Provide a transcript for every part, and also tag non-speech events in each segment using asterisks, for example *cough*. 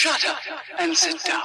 Shut up and sit down.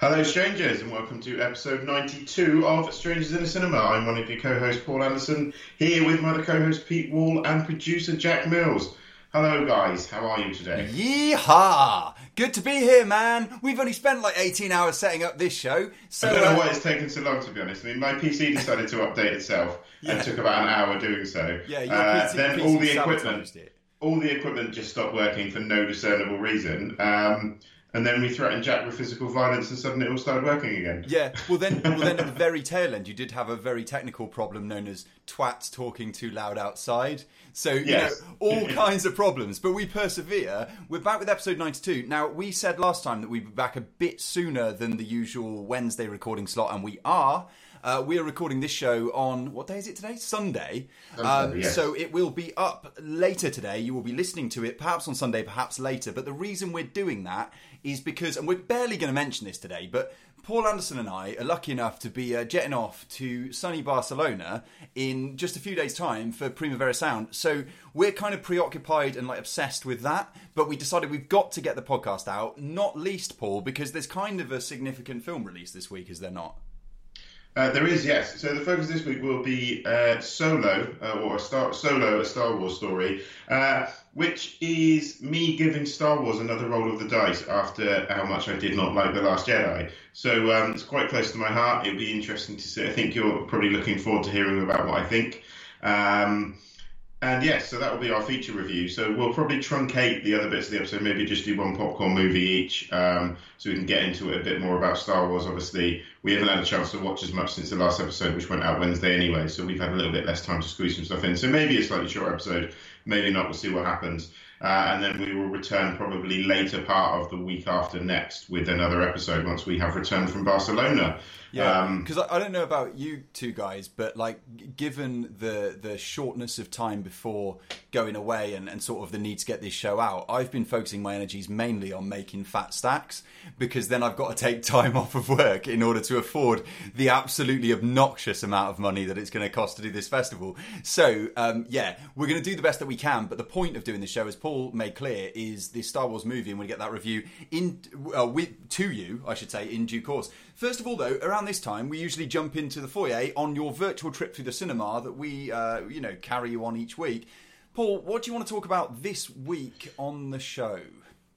Hello, strangers, and welcome to episode 92 of Strangers in the Cinema. I'm one of your co hosts, Paul Anderson, here with my other co host, Pete Wall, and producer, Jack Mills. Hello, guys, how are you today? Yeehaw! Good to be here, man. We've only spent like 18 hours setting up this show. So, I don't know uh, why it's taken so long, to be honest. I mean, my PC decided to update itself Yeah. and took about an hour doing so. yeah, your Uh, PC, then PC all the equipment, it. all the equipment just stopped working for no discernible reason. Um, and then we threatened Jack with physical violence, and suddenly it all started working again. Yeah, well then, well then at the *laughs* very tail end, you did have a very technical problem known as twats talking too loud outside. So you know all *laughs* kinds of problems, but we persevere. We're back with episode ninety-two. Now we said last time that we'd be back a bit sooner than the usual Wednesday recording slot, and we are. Uh, we are recording this show on what day is it today? Sunday. Um, yes. So it will be up later today. You will be listening to it perhaps on Sunday, perhaps later. But the reason we're doing that is because, and we're barely going to mention this today, but Paul Anderson and I are lucky enough to be uh, jetting off to sunny Barcelona in just a few days' time for Primavera Sound. So we're kind of preoccupied and like obsessed with that. But we decided we've got to get the podcast out, not least Paul, because there's kind of a significant film release this week, is there not? Uh, there is, yes. So the focus this week will be uh, Solo, uh, or a Star Solo, a Star Wars story, uh, which is me giving Star Wars another roll of the dice after how much I did not like the Last Jedi. So um, it's quite close to my heart. It'll be interesting to see. I think you're probably looking forward to hearing about what I think. Um, and yes, so that will be our feature review. So we'll probably truncate the other bits of the episode, maybe just do one popcorn movie each, um, so we can get into it a bit more about Star Wars. Obviously, we haven't had a chance to watch as much since the last episode, which went out Wednesday anyway. So we've had a little bit less time to squeeze some stuff in. So maybe a slightly short episode, maybe not. We'll see what happens. Uh, and then we will return probably later part of the week after next with another episode once we have returned from Barcelona. Yeah, Um, because I, I don't know about you two guys, but like, given the the shortness of time before going away and, and sort of the need to get this show out, I've been focusing my energies mainly on making fat stacks because then I've got to take time *laughs* off of work in order to afford the absolutely obnoxious amount of money that it's going to cost to do this festival. So, um, yeah, we're going to do the best that we can. But the point of doing this show, as Paul made clear, is this Star Wars movie, and we get that review in uh, with to you, I should say, in due course. First of all, though, around this time, we usually jump into the foyer on your virtual trip through the cinema that we, uh, you know, carry you on each week. Paul, what do you want to talk about this week on the show?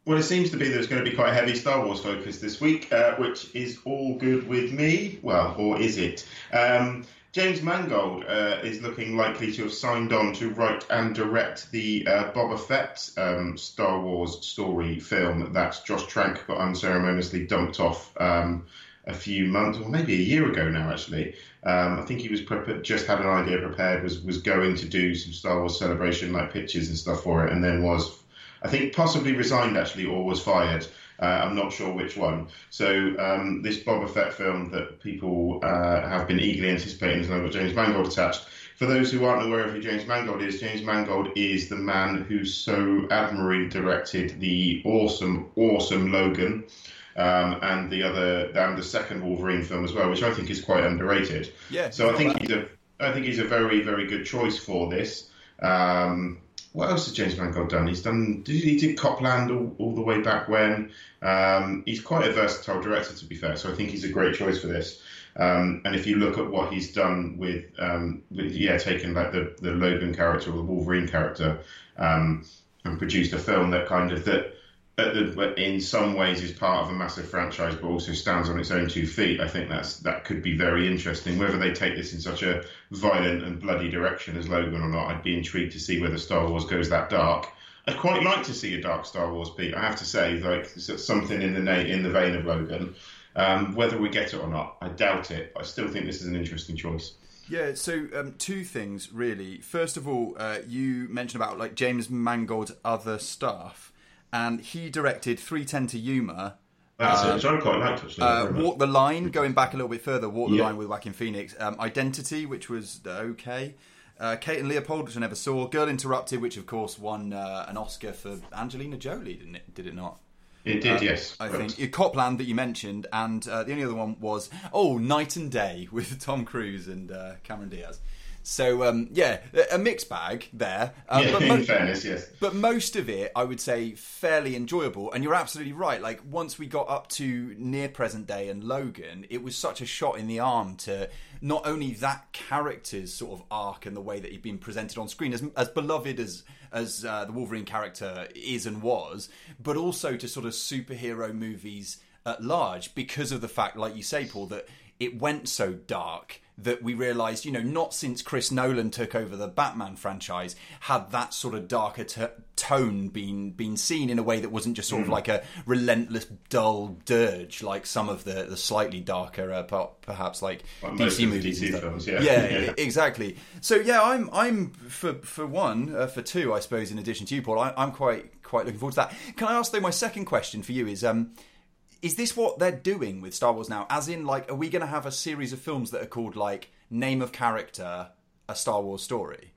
Well, it seems to be there's going to be quite a heavy Star Wars focus this week, uh, which is all good with me. Well, or is it? Um, James Mangold uh, is looking likely to have signed on to write and direct the uh, Boba Fett um, Star Wars story film that Josh Trank got unceremoniously dumped off um, a few months, or maybe a year ago now, actually. Um, I think he was just had an idea prepared, was was going to do some Star Wars celebration like pictures and stuff for it, and then was I think possibly resigned actually or was fired. Uh, I'm not sure which one. So um, this Boba Fett film that people uh, have been eagerly anticipating has now got James Mangold attached. For those who aren't aware of who James Mangold is, James Mangold is the man who so admirably directed the awesome, awesome Logan. Um, and the other, and the second Wolverine film as well, which I think is quite underrated. Yeah, So I think he's a, I think he's a very, very good choice for this. Um, what else has James Mangold done? He's done. Did he did Copland all, all the way back when? Um, he's quite a versatile director, to be fair. So I think he's a great choice for this. Um, and if you look at what he's done with, um, with yeah, taking like the the Logan character or the Wolverine character, um, and produced a film that kind of that. The, in some ways is part of a massive franchise, but also stands on its own two feet. I think that's that could be very interesting. Whether they take this in such a violent and bloody direction as Logan or not, I'd be intrigued to see whether Star Wars goes that dark. I'd quite like to see a dark Star Wars beat. I have to say, like something in the in the vein of Logan. Um, whether we get it or not, I doubt it. But I still think this is an interesting choice. Yeah, so um, two things really. First of all, uh, you mentioned about like James Mangold's other stuff, and he directed 310 to Yuma. That's it, which I quite liked actually. Uh. Walk the Line, going back a little bit further, Walk the Yeah. Line with Joaquin Phoenix. Um, Identity, which was uh, okay. Uh, Kate and Leopold, which I never saw. Girl Interrupted, which of course won uh, an Oscar for Angelina Jolie, didn't it? Did it not? It did, yes. I Correct. think Copland that you mentioned, and uh, the only other one was oh, Knight and Day *laughs* with Tom Cruise and uh, Cameron Diaz. So um, yeah, a mixed bag there. Um, Yeah, but *laughs* in mo- fairness, yes. but most of it, I would say, fairly enjoyable. And you're absolutely right. Like once we got up to near present day and Logan, it was such a shot in the arm to not only that character's sort of arc and the way that he'd been presented on screen, as as beloved as as uh, the Wolverine character is and was, but also to sort of superhero movies at large because of the fact, like you say, Paul, that it went so dark that we realised, you know, not since Chris Nolan took over the Batman franchise had that sort of darker t- tone been been seen in a way that wasn't just sort of like a relentless, dull dirge like some of the the slightly darker, uh, per- perhaps like most DC movies. DC films, yeah. yeah, *laughs* Yeah. exactly. So yeah, I'm I'm for for one, uh, for two, I suppose. In addition to you, Paul, I, I'm quite quite looking forward to that. Can I ask though? My second question for you is. um is this what they're doing with Star Wars now? As in, like, are we going to have a series of films that are called like name of character, a Star Wars story?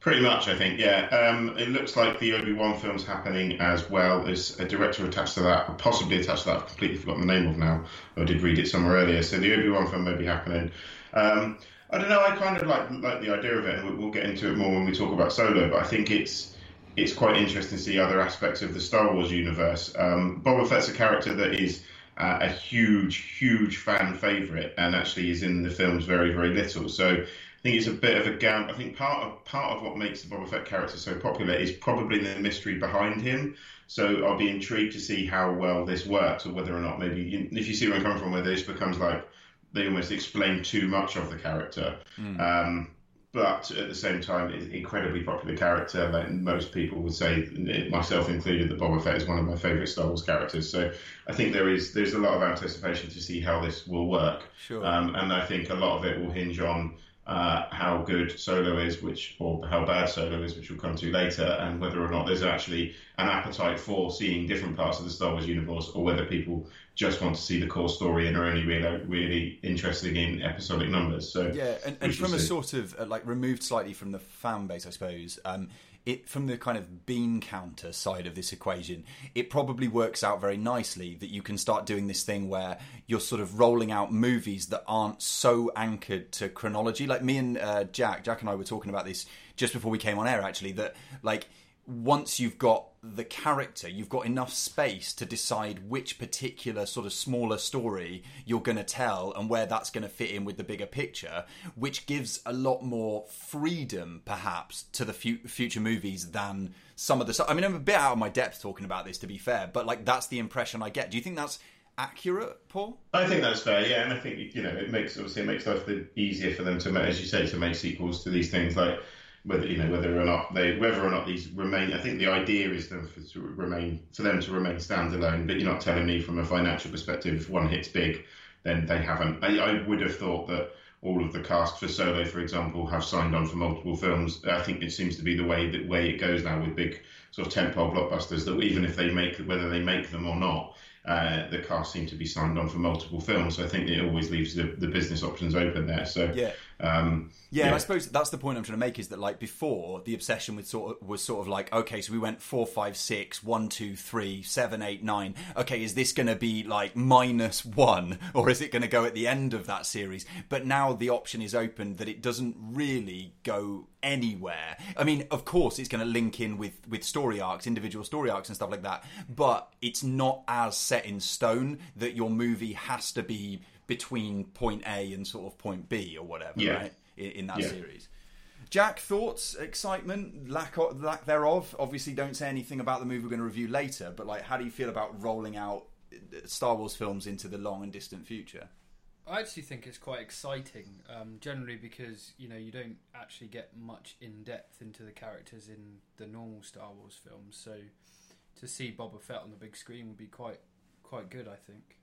Pretty much, I think, yeah. Um, it looks like the Obi Wan film's happening as well. There's a director attached to that, possibly attached to that. I've completely forgotten the name of now. I did read it somewhere earlier. So the Obi Wan film may be happening. Um, I don't know. I kind of like like the idea of it, and we'll get into it more when we talk about Solo. But I think it's it's quite interesting to see other aspects of the Star Wars universe. Um, Boba Fett's a character that is uh, a huge, huge fan favorite, and actually is in the films very, very little. So I think it's a bit of a gam. I think part of part of what makes the Boba Fett character so popular is probably the mystery behind him. So I'll be intrigued to see how well this works, or whether or not maybe if you see where I'm coming from, where this becomes like they almost explain too much of the character. Um, but at the same time, it's an incredibly popular character. Like most people would say, myself included, that Boba Fett is one of my favourite Star Wars characters. So I think there is there's a lot of anticipation to see how this will work. Sure. Um, and I think a lot of it will hinge on uh, how good Solo is, which or how bad Solo is, which we'll come to later, and whether or not there's actually an appetite for seeing different parts of the Star Wars universe, or whether people just want to see the core story and are only really really interested in episodic numbers. So Yeah, and, and from a sort of uh, like removed slightly from the fan base, I suppose. Um, it from the kind of bean counter side of this equation, it probably works out very nicely that you can start doing this thing where you're sort of rolling out movies that aren't so anchored to chronology. Like me and uh, Jack, Jack and I were talking about this just before we came on air. Actually, that like once you've got the character, you've got enough space to decide which particular sort of smaller story you're going to tell and where that's going to fit in with the bigger picture, which gives a lot more freedom, perhaps, to the fu- future movies than some of the. I mean, I'm a bit out of my depth talking about this, to be fair, but like that's the impression I get. Do you think that's accurate, Paul? I think that's fair, yeah, and I think you know it makes obviously it makes life easier for them to, as you say, to make sequels to these things, like whether you know whether or not they whether or not these remain. I think the idea is them for, to remain for them to remain standalone, but you're not telling me from a financial perspective if one hits big, then they haven't. I, I would have thought that all of the cast for Solo, for example, have signed on for multiple films. I think it seems to be the way that way it goes now with big sort of tentpole blockbusters. That even if they make whether they make them or not, uh, the cast seem to be signed on for multiple films. So I think it always leaves the, the business options open there. So Yeah. Um, Yeah, and I suppose that's the point I'm trying to make is that like before the obsession with sort of was sort of like okay, so we went four, five, six, one, two, three, seven, eight, nine. Okay, is this going to be like minus one, or is it going to go at the end of that series? But now the option is open that it doesn't really go anywhere. I mean, of course, it's going to link in with with story arcs, individual story arcs, and stuff like that. But it's not as set in stone that your movie has to be between point A and sort of point B or whatever, Yeah. right? In, in that Yeah. series. Jack, thoughts, excitement, lack of, lack thereof. Obviously, don't say anything about the movie we're going to review later. But like, how do you feel about rolling out uh, Star Wars films into the long and distant future? I actually think it's quite exciting, um, generally because you know you don't actually get much in depth into the characters in the normal Star Wars films. So to see Boba Fett on the big screen would be quite quite good, I think.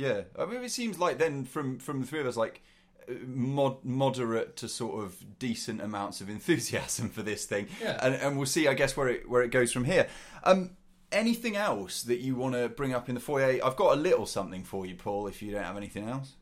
Yeah, I mean, it seems like then from from the three of us, like uh, mod, moderate to sort of decent amounts of *laughs* enthusiasm for this thing, Yeah. and, and we'll see, I guess, where it where it goes from here. Um, anything else that you want to bring up in the foyer? I've got a little something for you, Paul. If you don't have anything else.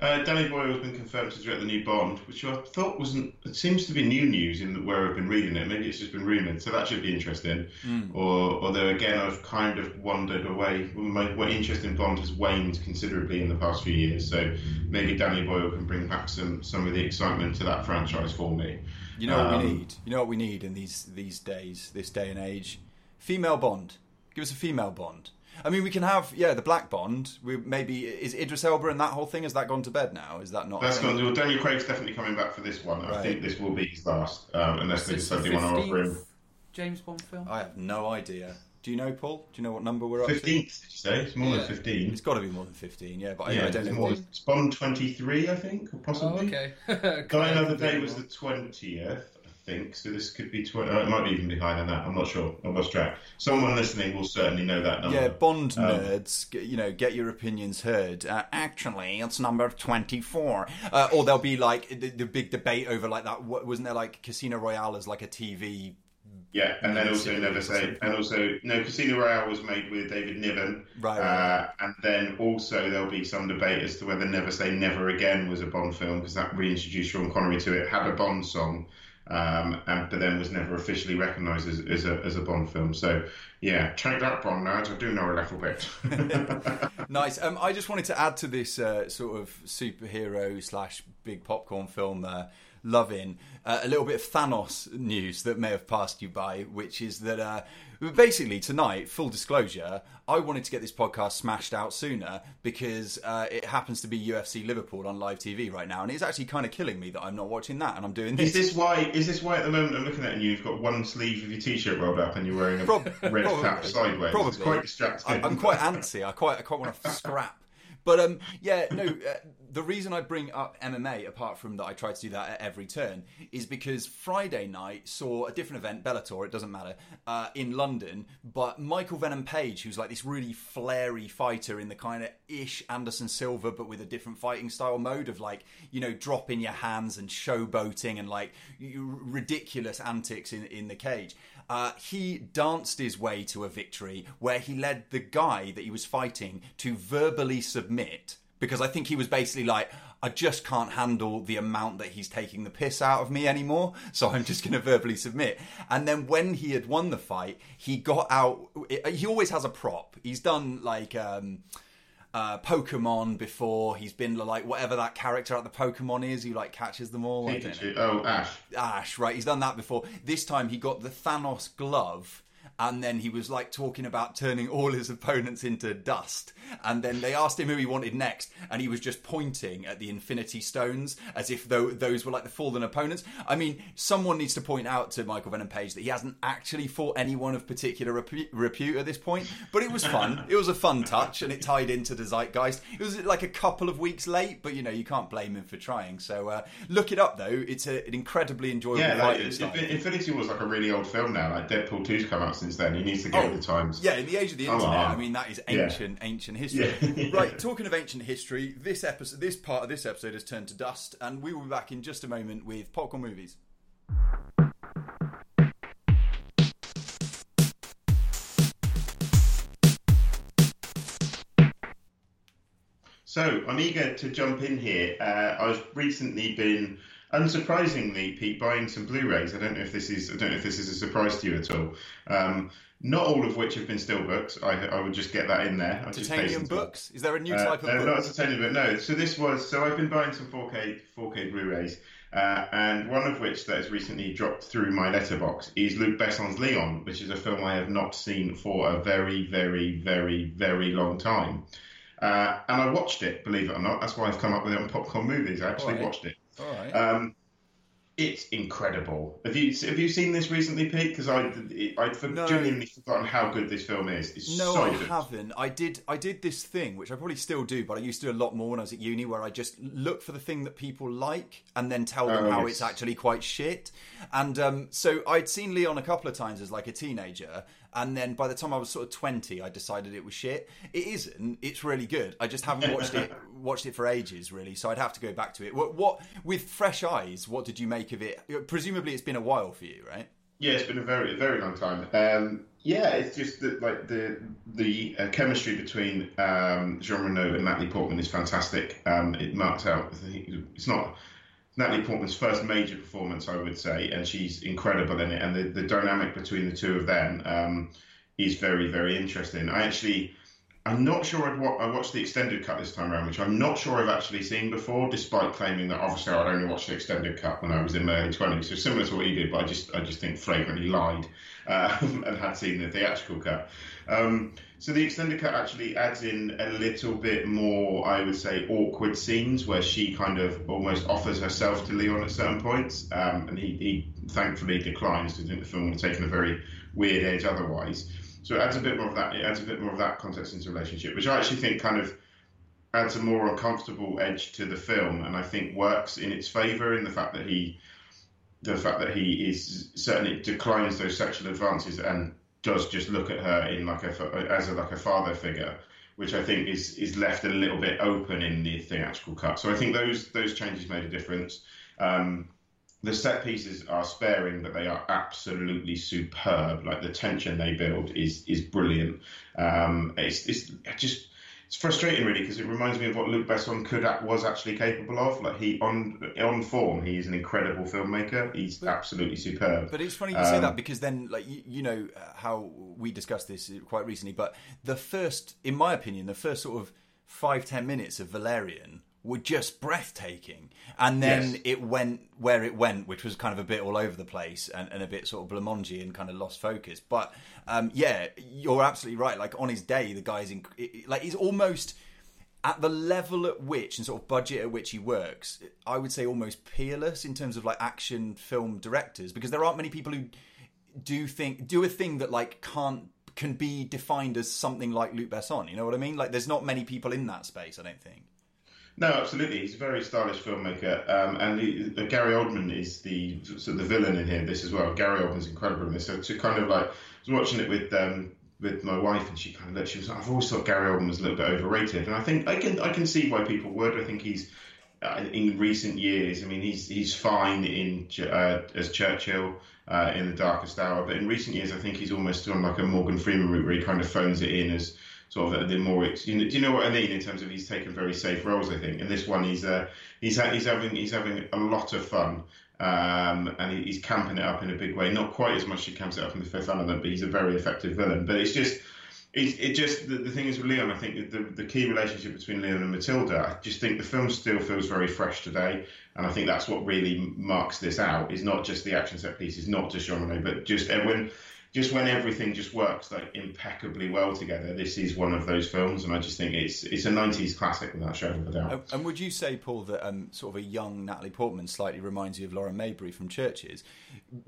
Uh, Danny Boyle has been confirmed to direct the new Bond, which I thought wasn't. It seems to be new news in where I've been reading it. Maybe it's just been rumoured, so that should be interesting. Mm. Or, although again, I've kind of wandered away. My, my interest in Bond has waned considerably in the past few years, so maybe Danny Boyle can bring back some some of the excitement to that franchise for me. You know what we Um, need? You know what we need in these these days, this day and age? Female Bond. Give us a female Bond. I mean, we can have yeah the Black Bond. We maybe is Idris Elba and that whole thing. Has that gone to bed now? Is that not? That's gone. Well, Daniel Craig's definitely coming back for this one. I think this will be his last, um, unless they Is this decide the want to offer him. James Bond film. I have no idea. Do you know, Paul? Do you know what number we're up to? Fifteenth, did you say? It's more Yeah. than fifteen. It's got to be more than fifteen. Yeah, but I, yeah, I don't it's know. more. It's Bond twenty three, I think, or Oh, possibly. okay. *laughs* Die Another Day was the twentieth, I think. So this could be twenty. Uh, it might be even be higher than that. I'm not sure. I've lost track. Someone listening will certainly know that number. yeah, Bond Um, nerds, you know, get your opinions heard. Uh, actually, it's number twenty-four. Uh, or there'll be like the, the big debate over like that. what- Wasn't there like Casino Royale as like a TV? Yeah, and then also never say, and also no. Casino Royale was made with David Niven, Right, right, Uh, and then also there'll be some debate as to whether Never Say Never Again was a Bond film because that reintroduced Sean Connery to it, had a Bond song, um, and but then was never officially recognised as, as a as a Bond film. So yeah, check that Bond nerds. I do know a little bit. *laughs* *laughs* Nice. Um, I just wanted to add to this uh, sort of superhero slash big popcorn film uh, loving uh, a little bit of Thanos news that may have passed you by, which is that uh, basically tonight, full disclosure, I wanted to get this podcast smashed out sooner because uh, it happens to be UFC Liverpool on live TV right now, and it's actually kind of killing me that I'm not watching that and I'm doing this. Is this. why? Is this why at the moment I'm looking at you? You've got one sleeve of your t-shirt rolled up and you're wearing a Prob- red probably. cap sideways. Probably. It's quite distracting. I, I'm quite antsy. I quite I quite want to *laughs* scrap. But um, yeah, no. Uh, the reason I bring up MMA, apart from that I try to do that at every turn, is because Friday night saw a different event, Bellator. It doesn't matter uh, in London, but Michael Venom Page, who's like this really flary fighter in the kind of ish Anderson Silva, but with a different fighting style mode of like you know dropping your hands and showboating and like ridiculous antics in in the cage. Uh, he danced his way to a victory where he led the guy that he was fighting to verbally submit because I think he was basically like, I just can't handle the amount that he's taking the piss out of me anymore, so I'm just going to verbally submit. And then when he had won the fight, he got out. He always has a prop. He's done like. Um, uh, Pokemon before he's been like whatever that character at the Pokemon is who like catches them all. I don't know. Pikachu. Oh, Ash. Ash, right? He's done that before. This time he got the Thanos glove. And then he was like talking about turning all his opponents into dust. And then they asked him who he wanted next, and he was just pointing at the Infinity Stones as if tho- those were like the fallen opponents. I mean, someone needs to point out to Michael Venom Page that he hasn't actually fought anyone of particular repu- repute at this point. But it was fun. it was a fun touch, and it tied into the zeitgeist. It was like a couple of weeks late, but you know you can't blame him for trying. So uh, look it up though. It's a, an incredibly enjoyable Yeah, like, fighting if, style. Infinity War's like a really old film now. Like Deadpool 2's come out since then. He needs to get with the times. Oh, Yeah, in the age of the internet. I mean that is Yeah. ancient, ancient history. Yeah. *laughs* right, talking of ancient history, this episode, this part of this episode has turned to dust, and we will be back in just a moment with popcorn movies. So I'm eager to jump in here. Uh, I've recently been, unsurprisingly, Pete, buying some Blu-rays. I don't know if this is, I don't know if this is a surprise to you at all. Um, not all of which have been steelbooks. I, I would just get that in there. I just Titanium books? Is there a new Uh, type of no, book? not titanium, but no. So this was. So I've been buying some 4K 4K Blu-rays, uh, and one of which that has recently dropped through my letterbox is Luc Besson's Leon, which is a film I have not seen for a very, very, very, very long time. Uh, and I watched it, believe it or not. That's why I've come up with it on Popcorn Movies. I actually Alright. watched it. All right. Um, it's incredible. Have you have you seen this recently, Pete? Because I I'd for, No. genuinely forgotten how good this film is. It's No, so I good. haven't. I did. I did this thing, which I probably still do, but I used to do a lot more when I was at uni, where I just look for the thing that people like and then tell them Oh, how yes. it's actually quite shit. And um, so I'd seen Leon a couple of times as like a teenager, and then by the time I was sort of twenty, I decided it was shit. It isn't. It's really good. I just haven't watched it *laughs* watched it for ages, really. So I'd have to go back to it. What, what with fresh eyes? What did you make of it? Presumably, it's been a while for you, right? Yeah, it's been a very, very long time. Um, yeah, it's just that like the the uh, chemistry between um, Jean Reno and Natalie Portman is fantastic. Um, it marks out. It's not Natalie Portman's first major performance, I would say, and she's incredible in it. And the, the dynamic between the two of them um, is very, very interesting. I actually I'm not sure I'd wa- I watched the extended cut this time around, which I'm not sure I've actually seen before, despite claiming that obviously I'd only watched the extended cut when I was in my early 20s. So similar to what you did, but I just I just think flagrantly lied um, *laughs* and had seen the theatrical cut. Um, so the extended cut actually adds in a little bit more, I would say, awkward scenes where she kind of almost offers herself to Leon at certain points, um, and he, he thankfully declines because I think the film would have taken a very weird edge otherwise. So it adds a bit more of that. It adds a bit more of that context into relationship, which I actually think kind of adds a more uncomfortable edge to the film, and I think works in its favour in the fact that he, the fact that he is certainly declines those sexual advances and does just look at her in like a as a, like a father figure, which I think is is left a little bit open in the theatrical cut. So I think those those changes made a difference. Um, the set pieces are sparing, but they are absolutely superb. Like the tension they build is is brilliant. Um, it's, it's just it's frustrating really because it reminds me of what Luc Besson could was actually capable of. Like he on on form, he is an incredible filmmaker. He's but, absolutely superb. But it's funny you um, say that because then, like you, you know how we discussed this quite recently. But the first, in my opinion, the first sort of five ten minutes of Valerian were just breathtaking. And then yes. it went where it went, which was kind of a bit all over the place and, and a bit sort of blamongy and kind of lost focus. But um, yeah, you're absolutely right. Like on his day, the guy's in, like he's almost at the level at which and sort of budget at which he works. I would say almost peerless in terms of like action film directors because there aren't many people who do think do a thing that like can't can be defined as something like Luc Besson. You know what I mean? Like there's not many people in that space. I don't think. No, absolutely. He's a very stylish filmmaker, um, and he, uh, Gary Oldman is the of the villain in here. This as well. Gary Oldman's incredible in this. So to kind of like, I was watching it with um, with my wife, and she kind of she was like, I've always thought Gary Oldman was a little bit overrated, and I think I can I can see why people would. I think he's uh, in recent years. I mean, he's he's fine in uh, as Churchill uh, in the Darkest Hour, but in recent years, I think he's almost on like a Morgan Freeman route where he kind of phones it in as sort of the more you know, do you know what I mean in terms of he's taken very safe roles I think. In this one he's uh, he's he's having he's having a lot of fun um, and he's camping it up in a big way. Not quite as much as he camps it up in the Fifth Element but he's a very effective villain. But it's just it, it just the, the thing is with Leon I think the, the key relationship between Leon and Matilda I just think the film still feels very fresh today. And I think that's what really marks this out is not just the action set pieces not just Jean Reno but just when just when everything just works like impeccably well together, this is one of those films, and I just think it's it's a '90s classic without a shadow of a doubt. And would you say, Paul, that um, sort of a young Natalie Portman slightly reminds you of Lauren Mayberry from CHVRCHES?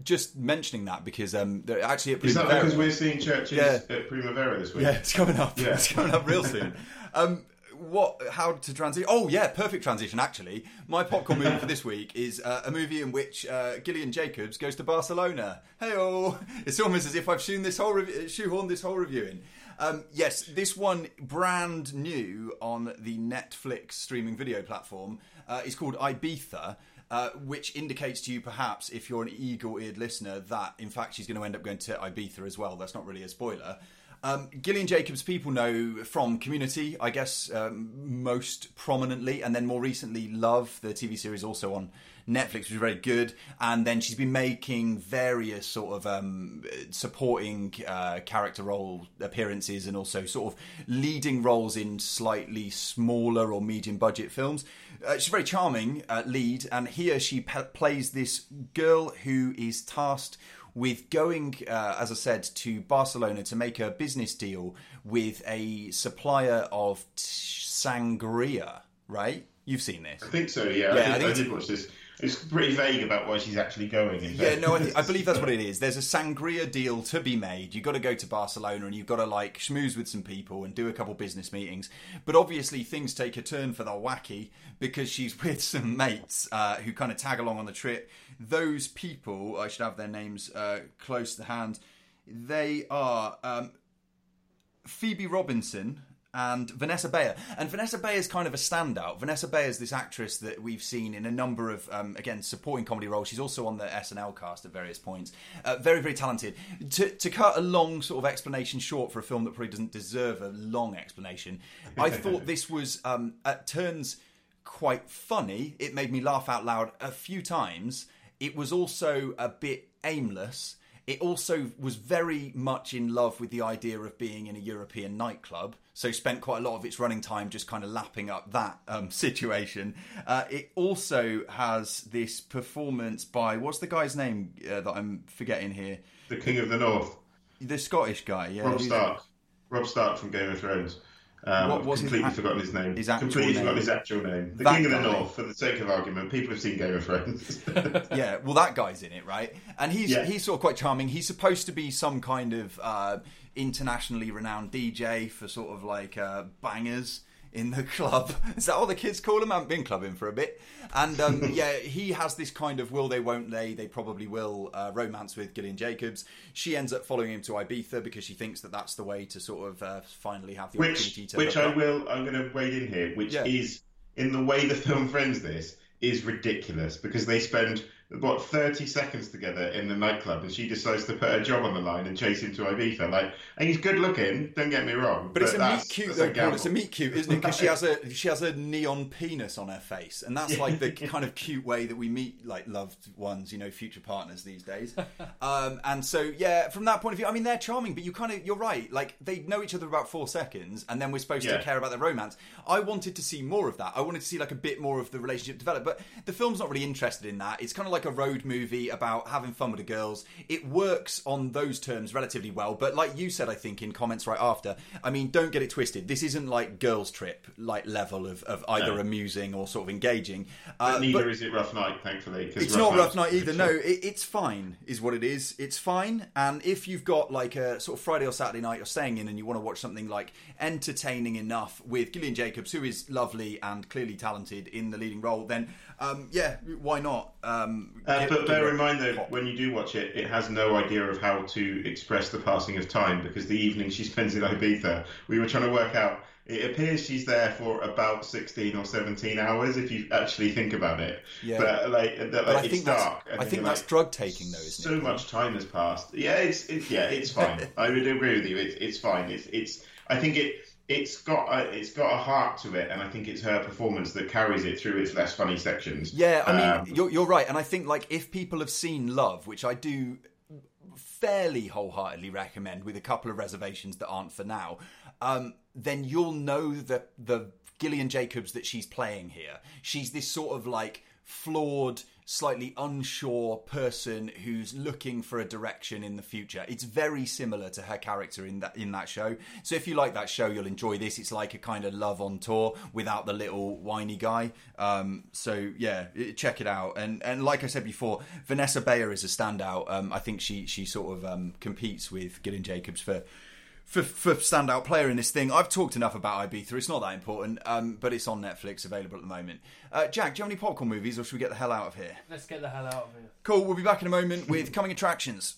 Just mentioning that because um, actually at is that because we're seeing CHVRCHES yeah. at Primavera this week? Yeah, it's coming up. Yeah. it's coming up real soon. *laughs* Um, what how to transition? Oh yeah, perfect transition. Actually, my popcorn movie for this week is uh, a movie in which uh, Gillian Jacobs goes to Barcelona. Hey oh, it's almost as if I've shoehorned this whole rev- shoehorned this whole review in. Um, yes, this one brand new on the Netflix streaming video platform uh, is called Ibiza. Uh, which indicates to you, perhaps, if you're an eagle-eared listener, that in fact she's going to end up going to Ibiza as well. That's not really a spoiler. Um, Gillian Jacobs, people know from Community, I guess, um, most prominently, and then more recently, Love, the TV series also on Netflix, which is very good. And then she's been making various sort of um, supporting uh, character role appearances and also sort of leading roles in slightly smaller or medium budget films. Uh, she's very charming uh, lead, and here she pe- plays this girl who is tasked with going, uh, as I said, to Barcelona to make a business deal with a supplier of sangria. Right? You've seen this? I think so. Yeah, yeah I, think, I, I did watch this. It's pretty vague about why she's actually going. Yeah, no, I, th- I, believe that's what *laughs* it is. There's a sangria deal to be made. You've got to go to Barcelona and you've got to like schmooze with some people and do a couple business meetings. But obviously, things take a turn for the wacky because she's *laughs* with some mates uh, who kind of tag along on the trip. Those people, I should have their names uh, close to hand. They are um, Phoebe Robinson, and Vanessa Bayer. And Vanessa Bayer is kind of a standout. Vanessa Bayer is this actress that we've seen in a number of, um, again, supporting comedy roles. She's also on the SNL cast at various points. Uh, very, very talented. To, to cut a long sort of explanation short for a film that probably doesn't deserve a long explanation, I *laughs* thought this was, um, at turns, quite funny. It made me laugh out loud a few times. It was also a bit aimless. It also was very much in love with the idea of being in a European nightclub, so spent quite a lot of its running time just kind of lapping up that um, *laughs* situation. Uh, it also has this performance by what's the guy's name uh, that I'm forgetting here? The King of the North, The Scottish guy, yeah. Robb Stark. Robb Stark from Game of Thrones. Um, What was his completely ac- forgotten his name. his completely name? forgotten his actual name. The That King of the guy. North, for the sake of argument. People have seen Game of Thrones. *laughs* *laughs* yeah, well, that guy's in it, right? And he's Yeah. he's sort of quite charming. He's supposed to be some kind of uh, internationally renowned DJ for sort of like uh, bangers in the *laughs* club. Is that what the kids call him? I haven't been clubbing for a bit. And um, *laughs* yeah, he has this kind of will they, won't they, they probably will uh, romance with Gillian Jacobs. She ends up following him to Ibiza because she thinks that that's the way to sort of uh, finally have the opportunity which, to. which I up. will. I'm going to wade in here. Which Yeah. is in the way the film frames this is ridiculous because they spend what 30 seconds together in the nightclub, and she decides to put her job on the line and chase him to Ibiza. Like, and he's good looking. Don't get me wrong, But it's a meet cute though, Paul. It's a meet cute, isn't it? Because she *laughs* has a she has a neon penis on her face, and that's like the *laughs* kind of cute way that we meet like loved ones, you know, future partners these days. Um, and so yeah, from that point of view, I mean, they're charming, but you kind of you're right. Like they know each other about four seconds, and then we're supposed Yeah. to care about their romance. I wanted to see more of that. I wanted to see like a bit more of the relationship develop, but the film's not really interested in that. It's kind of like a road movie about having fun with the girls. It works on those terms relatively well, but like you said, I think in comments right after, I mean, don't get it twisted. This isn't like girls' trip like level of, of either No. amusing or sort of engaging. Uh, neither but- is it Rough Night, thankfully. it's not rough night either. No, it, it's fine, is what it is. It's fine. And if you've got like a sort of Friday or Saturday night you're staying in and you want to watch something like entertaining enough with Gillian Jacobs, who is lovely and clearly talented in the leading role, then um, yeah, why not? Um, Uh, but bear in mind, though, pop. when you do watch it, it has no idea of how to express the passing of time because the evening she spends in Ibiza, we were trying to work out. It appears she's there for about sixteen or seventeen hours if you actually think about it. Yeah. But like, But like, I it's think dark. I think like, that's drug taking though, isn't so it? much time has passed. Yeah, it's it, yeah, it's fine. *laughs* I would agree with you. It's it's fine. It's it's. I think it. It's got a, it's got a heart to it, and I think it's her performance that carries it through its less funny sections. Yeah, I mean, Um, you're, you're right, and I think like if people have seen Love, which I do fairly wholeheartedly recommend, with a couple of reservations that aren't for now, um, then you'll know the the Gillian Jacobs that she's playing here. She's this sort of like flawed, slightly unsure person who's looking for a direction in the future. It's very similar to her character in that in that show. So if you like that show, you'll enjoy this. It's like a kind of love on tour without the little whiny guy. Um, so yeah, check it out. And and like I said before, Vanessa Bayer is a standout. Um, I think she she sort of um, competes with Gillian Jacobs for. For, for standout player in this thing, I've talked enough about Ibiza. It's not that important, um, but it's on Netflix, available at the moment. Uh, Jack, do you have any popcorn movies, or should we get the hell out of here? Let's get the hell out of here. Cool. We'll be back in a moment with coming attractions.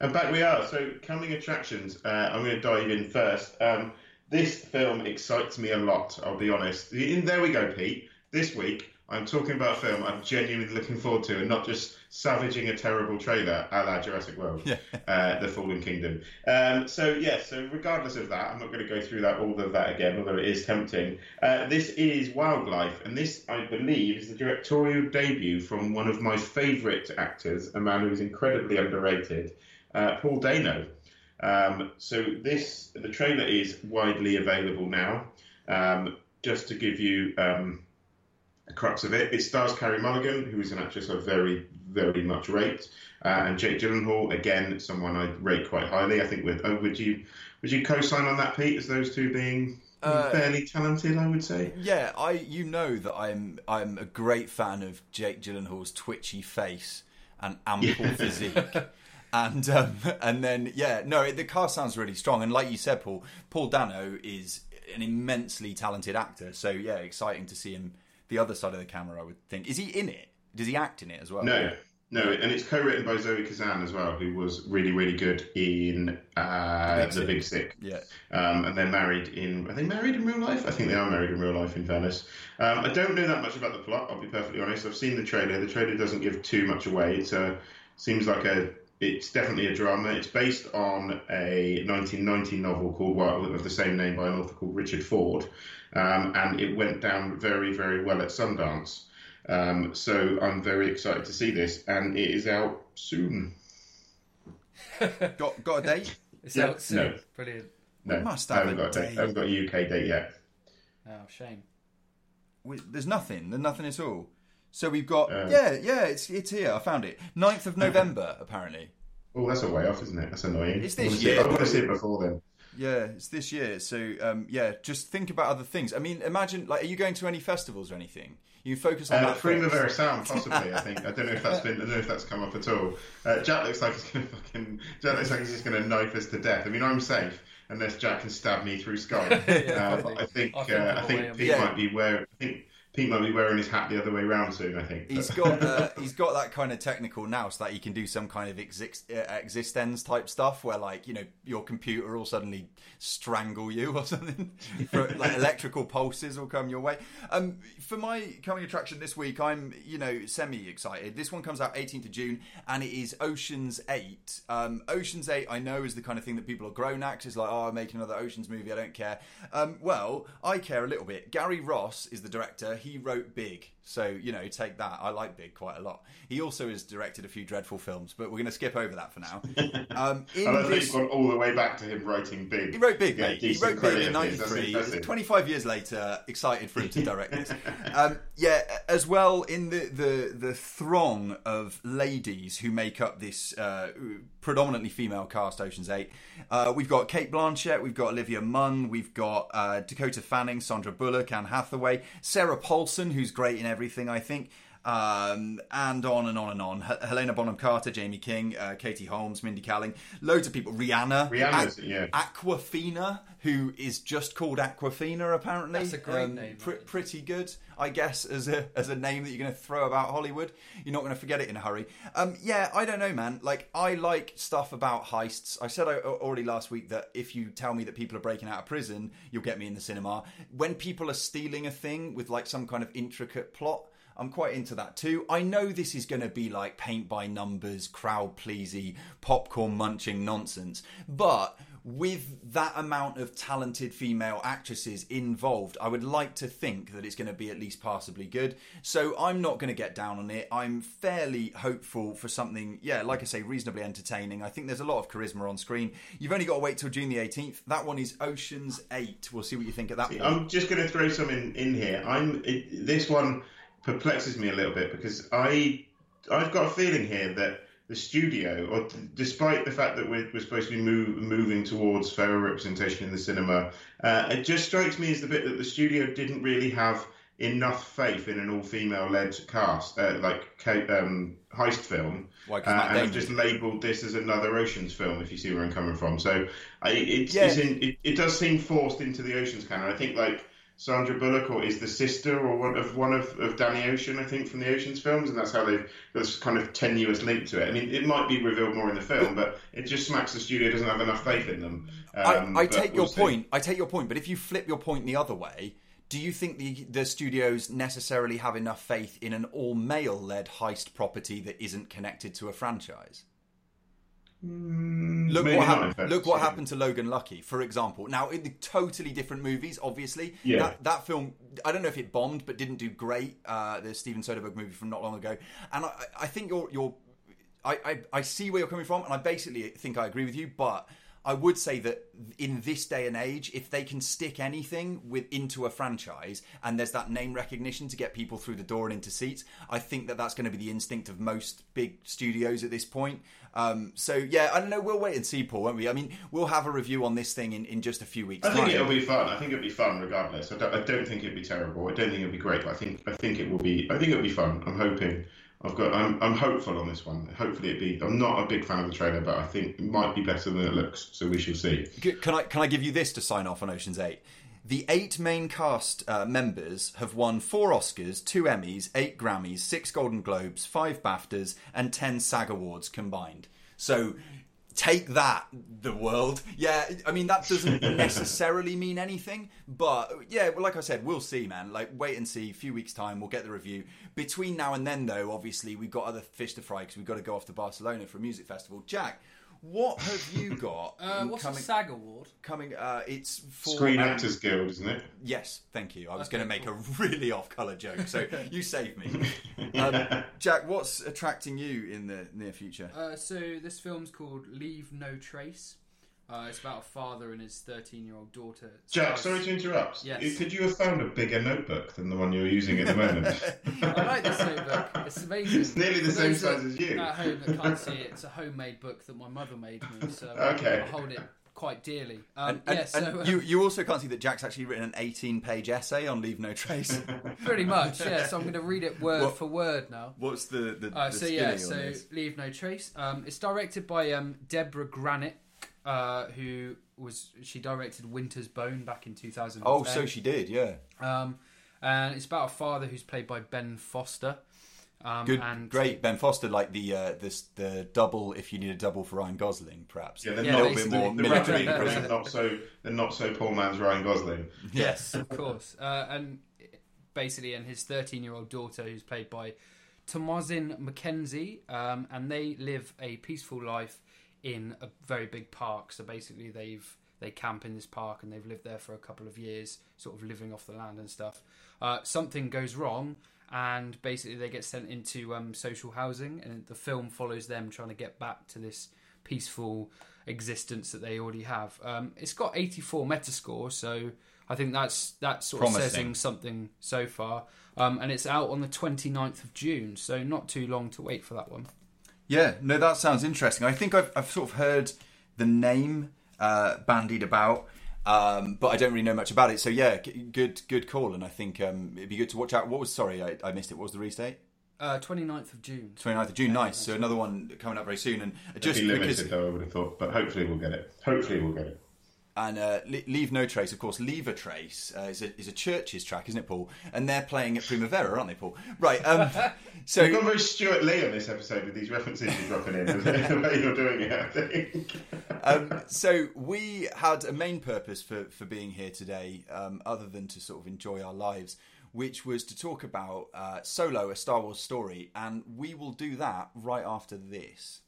And back we are. So, coming attractions. Uh, I'm going to dive in first. Um, this film excites me a lot. I'll be honest. In, there we go, Pete. This week, I'm talking about a film I'm genuinely looking forward to, and not just savaging a terrible trailer a la Jurassic World, Yeah. *laughs* uh, The Fallen Kingdom. Um, so, yeah. So, regardless of that, I'm not going to go through that all of that again, although it is tempting. Uh, this is Wildlife, and this, I believe, is the directorial debut from one of my favourite actors, a man who is incredibly underrated uh, Paul Dano. Um, so this the trailer is widely available now. Um, just to give you um, a crux of it, it stars Carey Mulligan, who is an actress I very very much rate, uh, and Jake Gyllenhaal, again someone I rate quite highly. I think with oh, would you would you co-sign on that, Pete, as those two being Uh, fairly talented? I would say. Yeah, I you know that I'm I'm a great fan of Jake Gyllenhaal's twitchy face and ample physique. *laughs* And um, and then yeah, no, it, the cast sounds really strong. And like you said, Paul, Paul Dano is an immensely talented actor. So yeah, exciting to see him the other side of the camera. I would think. Is he in it? Does he act in it as well? No, no, and it's co-written by Zoe Kazan as well, who was really, really good in uh, Big The Big Sick. Yeah. Um, and they're married in. Are they married in real life? I think they are married in real life. In fairness, um, I don't know that much about the plot. I'll be perfectly honest. I've seen the trailer. The trailer doesn't give too much away. It's a seems like a. It's definitely a drama. It's based on a 1990 novel called well, of the same name by an author called Richard Ford, um, and it went down very, very well at Sundance. Um, so I'm very excited to see this, and it is out soon. Got got a date? It's Yeah, out soon. no. Brilliant. No, We must I have haven't a got a date. date. I haven't got a UK date yet. Oh, shame. We, there's nothing. There's nothing at all. So we've got Uh. yeah, yeah. It's it's here. I found it. 9th of November, apparently. Oh, that's a way off, isn't it? That's annoying. It's I wanna this it- year. I want to see it before then. Yeah, it's this year. So um, yeah, just think about other things. I mean, imagine like, are you going to any festivals or anything? You focus on Uh, that. Primavera first. Sound, *laughs* possibly. I think. I don't know if that's been. I don't know if that's come up at all. Uh, Jack looks like he's going *laughs* to fucking. Jack looks like he's just going to knife us to death. I mean, I'm safe unless Jack can stab me through Skype. *laughs* Yeah, uh, I think- I think. I think uh, of I a way think Pete Yeah. might be wearing. I think Pete might be wearing his hat the other way round soon. I think. He's got *laughs* uh, he's got that kind of technical now, so that he can do some kind of exist, uh, existence type stuff, where like you know your computer will suddenly strangle you or *laughs* something, for, like electrical pulses will come your way. Um, for my coming attraction this week, I'm you know semi excited. This one comes out 18th of June, and it is Ocean's Eight. Um, Ocean's Eight, I know, is the kind of thing that people are grown at. It's like, oh, I'm making another Ocean's movie. I don't care. Um, well, I care a little bit. Gary Ross is the director. He wrote Big, so you know, take that. I like Big quite a lot. He also has directed a few dreadful films, but we're going to skip over that for now. *laughs* Um, in I love that this- you've gone all the way back to him writing big. he wrote Big, Yeah, mate. He wrote Big in of his. That's '93. 25 years later, excited for him to direct this. *laughs* Um, yeah, as well in the, the the throng of ladies who make up this uh, predominantly female cast, Ocean's Eight. Uh, we've got Cate Blanchett, we've got Olivia Munn, we've got uh, Dakota Fanning, Sandra Bullock, Anne Hathaway, Sarah Paulson, who's great in everything, I think. Um, and on and on and on. H- Helena Bonham Carter, Jamie King, uh, Katie Holmes, Mindy Kaling, loads of people. Rihanna, Rihanna's- Ac- yeah. Awkwafina, who is just called Awkwafina, apparently. That's a great name, Pr- pretty good, I guess, as a as a name that you're going to throw about Hollywood. You're not going to forget it in a hurry. Um, yeah, I don't know, man. Like, I like stuff about heists. I said I, already last week that if you tell me that people are breaking out of prison, you'll get me in the cinema. When people are stealing a thing with like some kind of intricate plot. I'm quite into that too. I know this is going to be like paint by numbers, crowd pleasy, popcorn munching nonsense, but with that amount of talented female actresses involved, I would like to think that it's going to be at least passably good. So I'm not going to get down on it. I'm fairly hopeful for something, yeah, like I say, reasonably entertaining. I think there's a lot of charisma on screen. You've only got to wait till June the 18th. That one is Ocean's 8. We'll see what you think of that one. I'm just going to throw some in, in here. I'm it, this one perplexes me a little bit because I I've got a feeling here that the studio, or despite the fact that we're, we're supposed to be move, moving towards fairer representation in the cinema, uh, it just strikes me as the bit that the studio didn't really have enough faith in an all-female led cast, uh, like um, heist film, Why, uh, and have just labelled this as another Ocean's film. If you see where I'm coming from, so I, it's, Yeah. in, it, it does seem forced into the Ocean's canon. I think like. Sandra Bullock or is the sister or one of one of, of Danny Ocean, I think, from the Ocean's films, and that's how they've this kind of tenuous link to it. I mean, it might be revealed more in the film, but it just smacks the studio doesn't have enough faith in them. Um, I, I take we'll your see. point. I take your point. But if you flip your point the other way, do you think the the studios necessarily have enough faith in an all male led heist property that isn't connected to a franchise? Look Mm, Maybe what happened. Look what happened to Logan Lucky, for example. Now, in the totally different movies, obviously. Yeah. That, that film, I don't know if it bombed, but didn't do great. Uh, the Steven Soderbergh movie from not long ago, and I, I think you're you're. I, I, I see where you're coming from, and I basically think I agree with you, but I would say that in this day and age, if they can stick anything with into a franchise and there's that name recognition to get people through the door and into seats, I think that that's going to be the instinct of most big studios at this point. Um, so yeah, I don't know. We'll wait and see, Paul, won't we? I mean, we'll have a review on this thing in, in just a few weeks. I think time. it'll be fun. I think it'll be fun regardless. I don't, I don't think it'll be terrible. I don't think it'll be great, but I think I think it will be. I think it'll be fun. I'm hoping. I've got. I'm, I'm hopeful on this one. Hopefully, it be. I'm not a big fan of the trailer, but I think it might be better than it looks. So we shall see. Can I can I give you this to sign off on Ocean's Eight? The eight main cast uh, members have won four Oscars, two Emmys, eight Grammys, six Golden Globes, five BAFTAs, and ten SAG Awards combined. So take that, the world. Yeah, I mean, that doesn't *laughs* necessarily mean anything, but yeah, well, like I said, we'll see, man. Like, wait and see. A few weeks' time, we'll get the review. Between now and then, though, obviously, we've got other fish to fry because we've got to go off to Barcelona for a music festival. Jack, what have you got Uh, what's coming? a SAG award? coming uh, it's for Screen um, Actors Guild, isn't it? Yes, thank you. I was Okay, going to make cool. a really off-color joke, so *laughs* you saved me. *laughs* Um, Jack, what's attracting you in the near future? Uh, so this film's called Leave No Trace. Uh, it's about a father and his 13-year-old daughter. Jack, Stars- sorry to interrupt. Yes. Could you have found a bigger notebook than the one you're using at the moment? *laughs* I like this notebook. It's amazing. It's nearly the For same size as you. At home that can't see it, it's a homemade book that my mother made me, so Okay. I hold it quite dearly. Um, And, and- yeah, so and uh, you, you also can't see that Jack's actually written an 18-page essay on Leave No Trace. *laughs* pretty much, yeah. So I'm going to read it word What- for word now. What's the the, Uh, the so yeah, on so this? Leave No Trace. Um, it's directed by um, Debra Granik, uh, who was she directed Winter's Bone back in 2010. Oh, so she did, yeah. Um, and it's about a father who's played by Ben Foster. Um, Good, and great. Ben Foster, like the uh, this the double. If you need a double for Ryan Gosling, perhaps. Yeah, they're Yeah, a little bit more military. Ryan presence. Gosling, not so they're not so poor man's Ryan Gosling. *laughs* Yes, of course. Uh, and basically, and his 13 year old daughter, who's played by Thomasin McKenzie, um, and they live a peaceful life in a very big park. So basically, they've they camp in this park and they've lived there for a couple of years, sort of living off the land and stuff. Uh, something goes wrong, and basically they get sent into um, social housing, and the film follows them trying to get back to this peaceful existence that they already have. Um, it's got 84 Metascore, so I think that's that's sort of Promising. saying something so far. Um, and it's out on the 29th of June, so not too long to wait for that one. Yeah, no, that sounds interesting. I think I've, I've sort of heard the name uh, bandied about, um, but I don't really know much about it. So yeah, g- good good call, and I think um, it'd be good to watch out. What was sorry, I, I missed it. What was the release date? Uh, 29th of June. 29th of June. Nice. So another one coming up very soon, and just It'd be limited because though, I would have thought, but hopefully we'll get it. Hopefully we'll get it. And uh, leave no trace. Of course, leave a trace uh, is a is a CHVRCHES track, isn't it, Paul? And they're playing at Primavera, aren't they, Paul? Right. Um, *laughs* so You've gone very Stewart Lee on this episode with these references you're dropping in. *laughs* the way you're doing it, I think. *laughs* um, so we had a main purpose for, for being here today, um, other than to sort of enjoy our lives, which was to talk about uh, Solo, a Star Wars story, and we will do that right after this.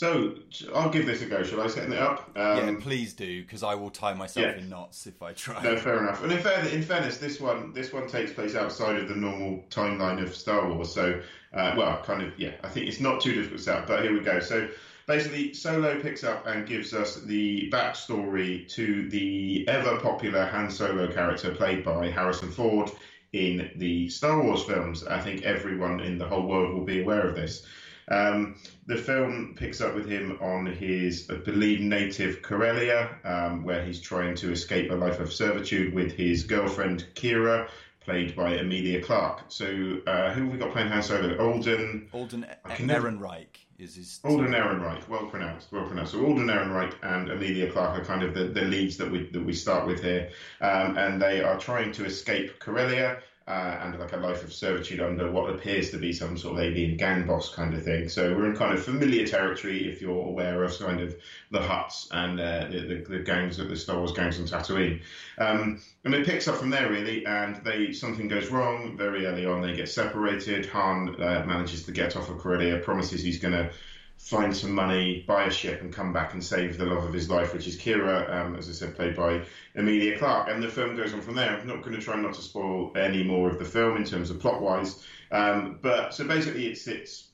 So I'll give this a go. Shall I set it up? yeah, Um, please do, because I will tie myself yeah. in knots if I try. No, fair enough. And in, fair, in fairness, this one this one takes place outside of the normal timeline of Star Wars. So, uh, well, kind of, yeah. I think it's not too difficult to set up. But here we go. So, basically, Solo picks up and gives us the backstory to the ever popular Han Solo character played by Harrison Ford in the Star Wars films. I think everyone in the whole world will be aware of this. Um, the film picks up with him on his, I believe, native Corellia, um, where he's trying to escape a life of servitude with his girlfriend Qi'ra, played by Emilia Clarke. So, uh, who have we got playing Han Solo? Alden, Alden I can never- Ehrenreich is his. Alden Ehrenreich, well pronounced, well pronounced. So Alden Ehrenreich and Emilia Clarke are kind of the, the leads that we that we start with here, um, and they are trying to escape Corellia uh, and like a life of servitude under what appears to be some sort of alien gang boss kind of thing. So we're in kind of familiar territory if you're aware of kind of the Hutts and uh, the, the, the gangs the Star Wars gangs on Tatooine. Um, and it picks up from there really, and they something goes wrong very early on. They get separated. Han uh, manages to get off of Corellia, promises he's going to find some money, buy a ship, and come back and save the love of his life, which is Qi'ra, um, as I said, played by Emilia Clarke. And the film goes on from there. I'm not going to try not to spoil any more of the film in terms of plot wise, um, but so basically it sits.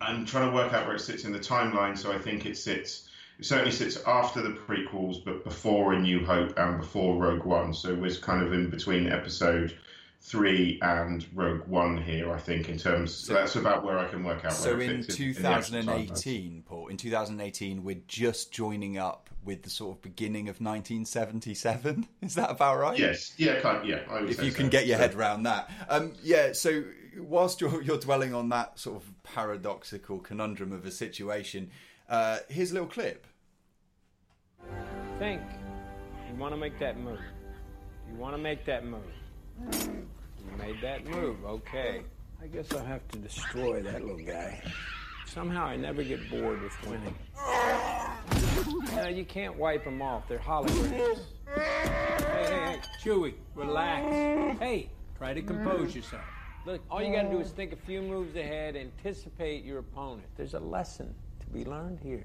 I'm trying to work out where it sits in the timeline, so I think it sits. It certainly sits after the prequels, but before A New Hope and before Rogue One. So it was kind of in between episode three and Rogue One here. I think in terms so, that's about where I can work out. So in 2018, in Paul, in 2018, we're just joining up with the sort of beginning of 1977. *laughs* Is that about right? Yes. Yeah. Kind of, yeah. if you can get your head around that. Um, yeah. So whilst you're, you're dwelling on that sort of paradoxical conundrum of a situation, uh, here's a little clip. Think. You want to make that move. You want to make that move. You made that move, okay. I guess I'll have to destroy that little guy. Somehow I never get bored with winning. No, you can't wipe them off. They're holograms. Hey, hey, hey, Chewie, relax. Hey, try to compose yourself. Look, all you gotta do is think a few moves ahead, anticipate your opponent. There's a lesson to be learned here.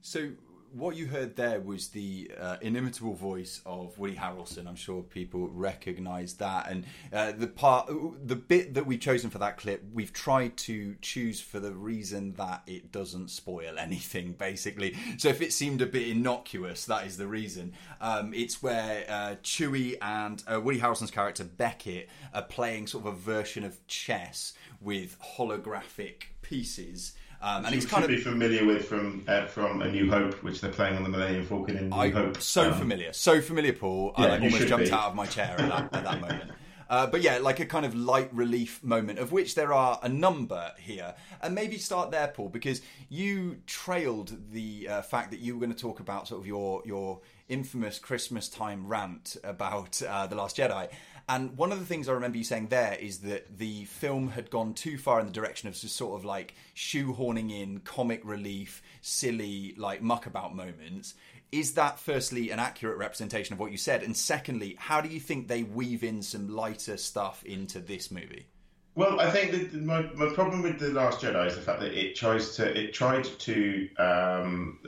So, what you heard there was the uh, inimitable voice of Woody Harrelson. I'm sure people recognise that, and uh, the part, the bit that we've chosen for that clip, we've tried to choose for the reason that it doesn't spoil *laughs* anything, basically. So if it seemed a bit innocuous, that is the reason. Um, it's where uh, Chewie and uh, Woody Harrelson's character Beckett are playing sort of a version of chess with holographic pieces. Um, and he's kind of be familiar with from uh, from A New Hope, which they're playing on the Millennium Falcon in New I, Hope. So um, familiar, so familiar, Paul. Yeah, I like, almost jumped be. out of my chair at that, at that moment. Uh, but yeah, like a kind of light relief moment, of which there are a number here. And maybe start there, Paul, because you trailed the uh, fact that you were going to talk about sort of your your infamous Christmas time rant about uh, the Last Jedi. And one of the things I remember you saying there is that the film had gone too far in the direction of just sort of like shoehorning in comic relief, silly, like muckabout moments. Is that firstly an accurate representation of what you said? And secondly, how do you think they weave in some lighter stuff into this movie? Well, I think that my, my problem with the Last Jedi is the fact that it tries to it tried to um,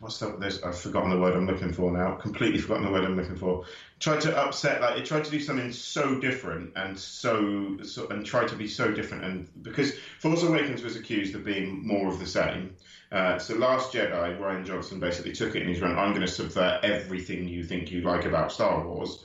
what's the this? I've forgotten the word I'm looking for now. Completely forgotten the word I'm looking for. Tried to upset like it tried to do something so different and so, so and tried to be so different and because Force Awakens was accused of being more of the same. Uh, so Last Jedi, Rian Johnson basically took it and he's run. I'm going to subvert everything you think you like about Star Wars.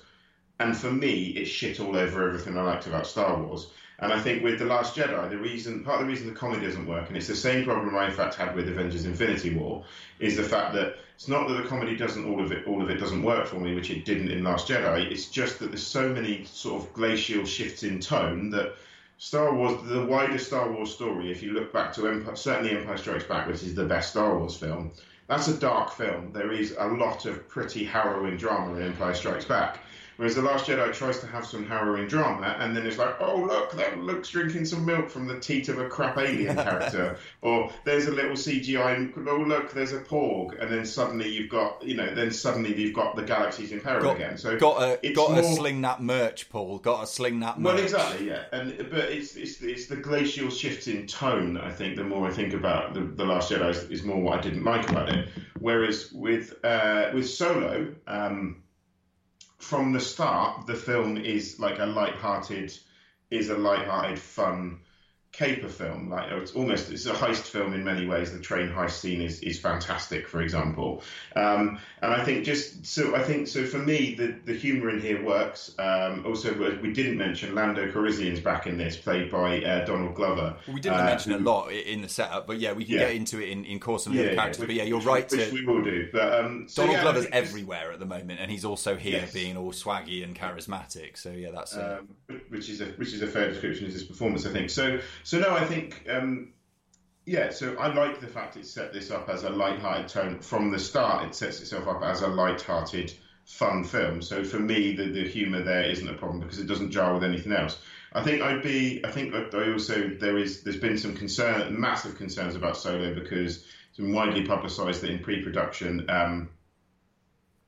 And for me, it's shit all over everything I liked about Star Wars. And I think with The Last Jedi, the reason, part of the reason the comedy doesn't work, and it's the same problem I in fact had with Avengers Infinity War, is the fact that it's not that the comedy doesn't, all of it, all of it doesn't work for me, which it didn't in Last Jedi. It's just that there's so many sort of glacial shifts in tone that Star Wars, the wider Star Wars story, if you look back to Empire, certainly Empire Strikes Back, which is the best Star Wars film, that's a dark film. There is a lot of pretty harrowing drama in Empire Strikes Back. Whereas The Last Jedi tries to have some harrowing drama, and then it's like, oh, look, that Luke's drinking some milk from the teat of a crap alien *laughs* character. or there's a little CGI, oh, look, there's a porg. And then suddenly you've got, you know, then suddenly you've got the galaxies in peril got, again. So got a, got more... sling that merch, Paul. Got a sling that merch. Well, exactly, yeah. And But it's, it's, it's the glacial shifts in tone, I think, the more I think about The, the Last Jedi is, is, more what I didn't like about it. Whereas with, uh, with Solo, um, from the start, the film is like a light-hearted, is a light-hearted, fun caper film. Like it's almost it's a heist film in many ways. The train heist scene is, is fantastic, for example. Um, and I think just so I think so for me the the humour in here works. Um, also, we didn't mention Lando Calrissian's back in this, played by uh, Donald Glover. Well, we didn't uh, mention who, a lot in the setup, but yeah, we can yeah. get into it in, in course of the yeah, characters. Yeah, but yeah, you're right. Which to, we will do. But um, so Donald Glover's everywhere at the moment, and he's also here yes. being all swaggy and charismatic. So yeah, that's uh, um, which is a which is a fair description of his performance, I think. So so no, I think um, yeah, so I like the fact it set this up as a light-hearted tone from the start. It sets itself up as a light-hearted, fun film. So for me, the, the humour there isn't a problem because it doesn't jar with anything else. I think I'd be. I think I also there is. There's been some concern, massive concerns about Solo because it's been widely publicised that in pre-production. Um,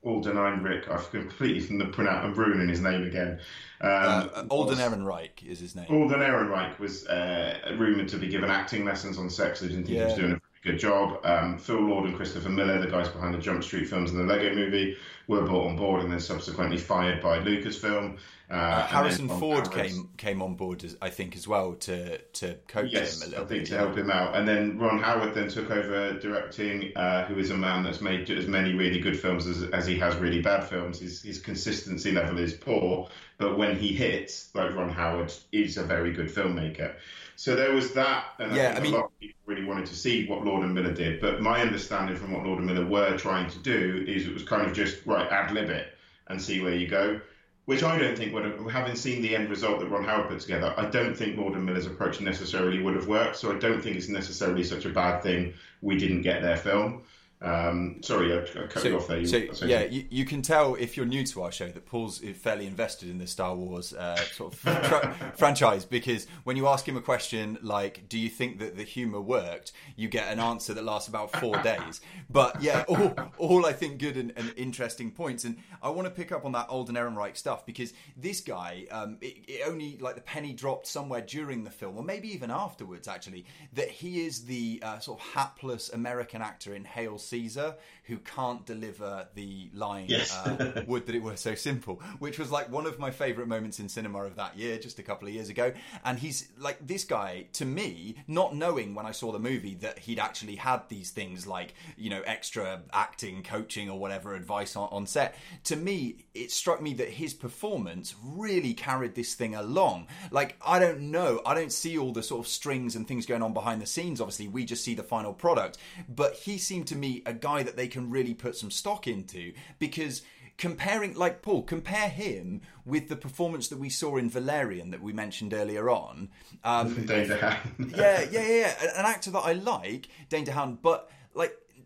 Alden Ehrenreich. I've completely pronounced. I'm ruining his name again. Um, uh, Alden Ehrenreich is his name. Alden Ehrenreich was uh, rumored to be given acting lessons on sex. I didn't think yeah. he was doing good job. Um, Phil Lord and Christopher Miller, the guys behind the Jump Street films and the Lego Movie, were brought on board and then subsequently fired by Lucasfilm. Uh, Uh, Harrison Ford Howard- came came on board, as, I think, as well to to coach Yes, him a little bit. I think bit. to help him out. And then Ron Howard then took over directing, uh, who is a man that's made as many really good films as, as he has really bad films. His, his consistency level is poor, but when he hits, like Ron Howard is a very good filmmaker. So there was that, and Yeah, I think I mean- a lot of people really wanted to see what Lord and Miller did. But my understanding from what Lord and Miller were trying to do is it was kind of just right ad lib it and see where you go. Which I don't think would have, having seen the end result that Ron Howard put together, I don't think Lord and Miller's approach necessarily would have worked. So I don't think it's necessarily such a bad thing we didn't get their film. Um, sorry, I, I cut you off there. You so yeah, you, you can tell if you're new to our show that Paul's fairly invested in the Star Wars uh, sort of fra- *laughs* franchise because when you ask him a question like, "Do you think that the humor worked?" you get an answer that lasts about four *laughs* days. But yeah, all, all I think good and, and interesting points, and I want to pick up on that Alden Ehrenreich stuff because this guy, um, it, it only like the penny dropped somewhere during the film, or maybe even afterwards, actually, that he is the uh, sort of hapless American actor in Hail Caesar who can't deliver the line Yes. uh, "Would that it were so simple," which was like one of my favourite moments in cinema of that year, just a couple of years ago. And he's like this guy to me, not knowing when I saw the movie that he'd actually had these things like you know extra acting, coaching, or whatever advice on, on set. To me, it struck me that his performance really carried this thing along. Like I don't know, I don't see all the sort of strings and things going on behind the scenes. Obviously, we just see the final product. But he seemed to me a guy that they can really put some stock into because comparing like paul compare him with the performance that we saw in valerian that we mentioned earlier on um, *laughs* Danger Hand. yeah, yeah, yeah. An- actor that I like, Dane DeHaan, but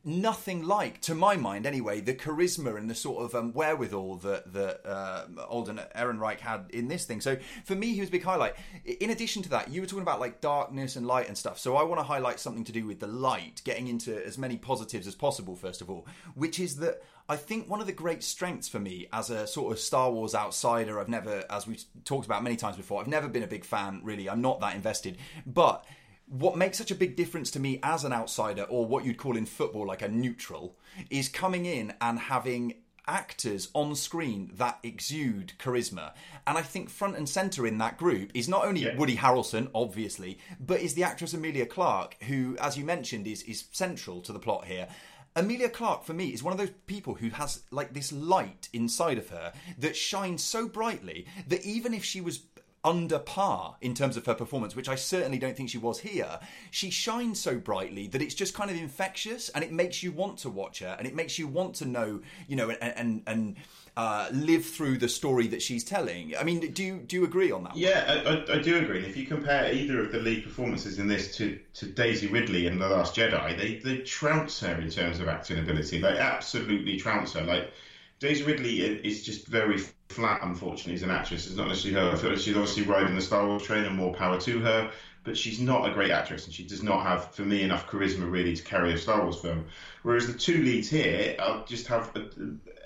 nothing like, to my mind anyway, the charisma and the sort of um, wherewithal that that uh, Alden Ehrenreich had in this thing. So for me, he was a big highlight. In addition to that, you were talking about like darkness and light and stuff. So I want to highlight something to do with the light, getting into as many positives as possible. First of all, which is that. I think one of the great strengths for me as a sort of Star Wars outsider, I've never, as we've talked about many times before, I've never been a big fan, really. I'm not that invested. But what makes such a big difference to me as an outsider, or what you'd call in football like a neutral, is coming in and having actors on screen that exude charisma. And I think front and center in that group is not only Yeah. Woody Harrelson, obviously, but is the actress Emilia Clarke, who, as you mentioned, is is central to the plot here. Emilia Clarke, for me, is one of those people who has like this light inside of her that shines so brightly that even if she was under par in terms of her performance, which I certainly don't think she was here, she shines so brightly that it's just kind of infectious and it makes you want to watch her and it makes you want to know, you know, and and, and uh, live through the story that she's telling. I mean, do you do you agree on that? Yeah, I, I, I do agree. If you compare either of the lead performances in this to, to Daisy Ridley in The Last Jedi, they, they trounce her in terms of acting ability. They absolutely trounce her. Like, Daisy Ridley is just very flat, unfortunately, as an actress. It's not necessarily her. I feel like she's obviously riding the Star Wars train and more power to her, but she's not a great actress and she does not have, for me, enough charisma really to carry a Star Wars film. Whereas the two leads here uh, just have a,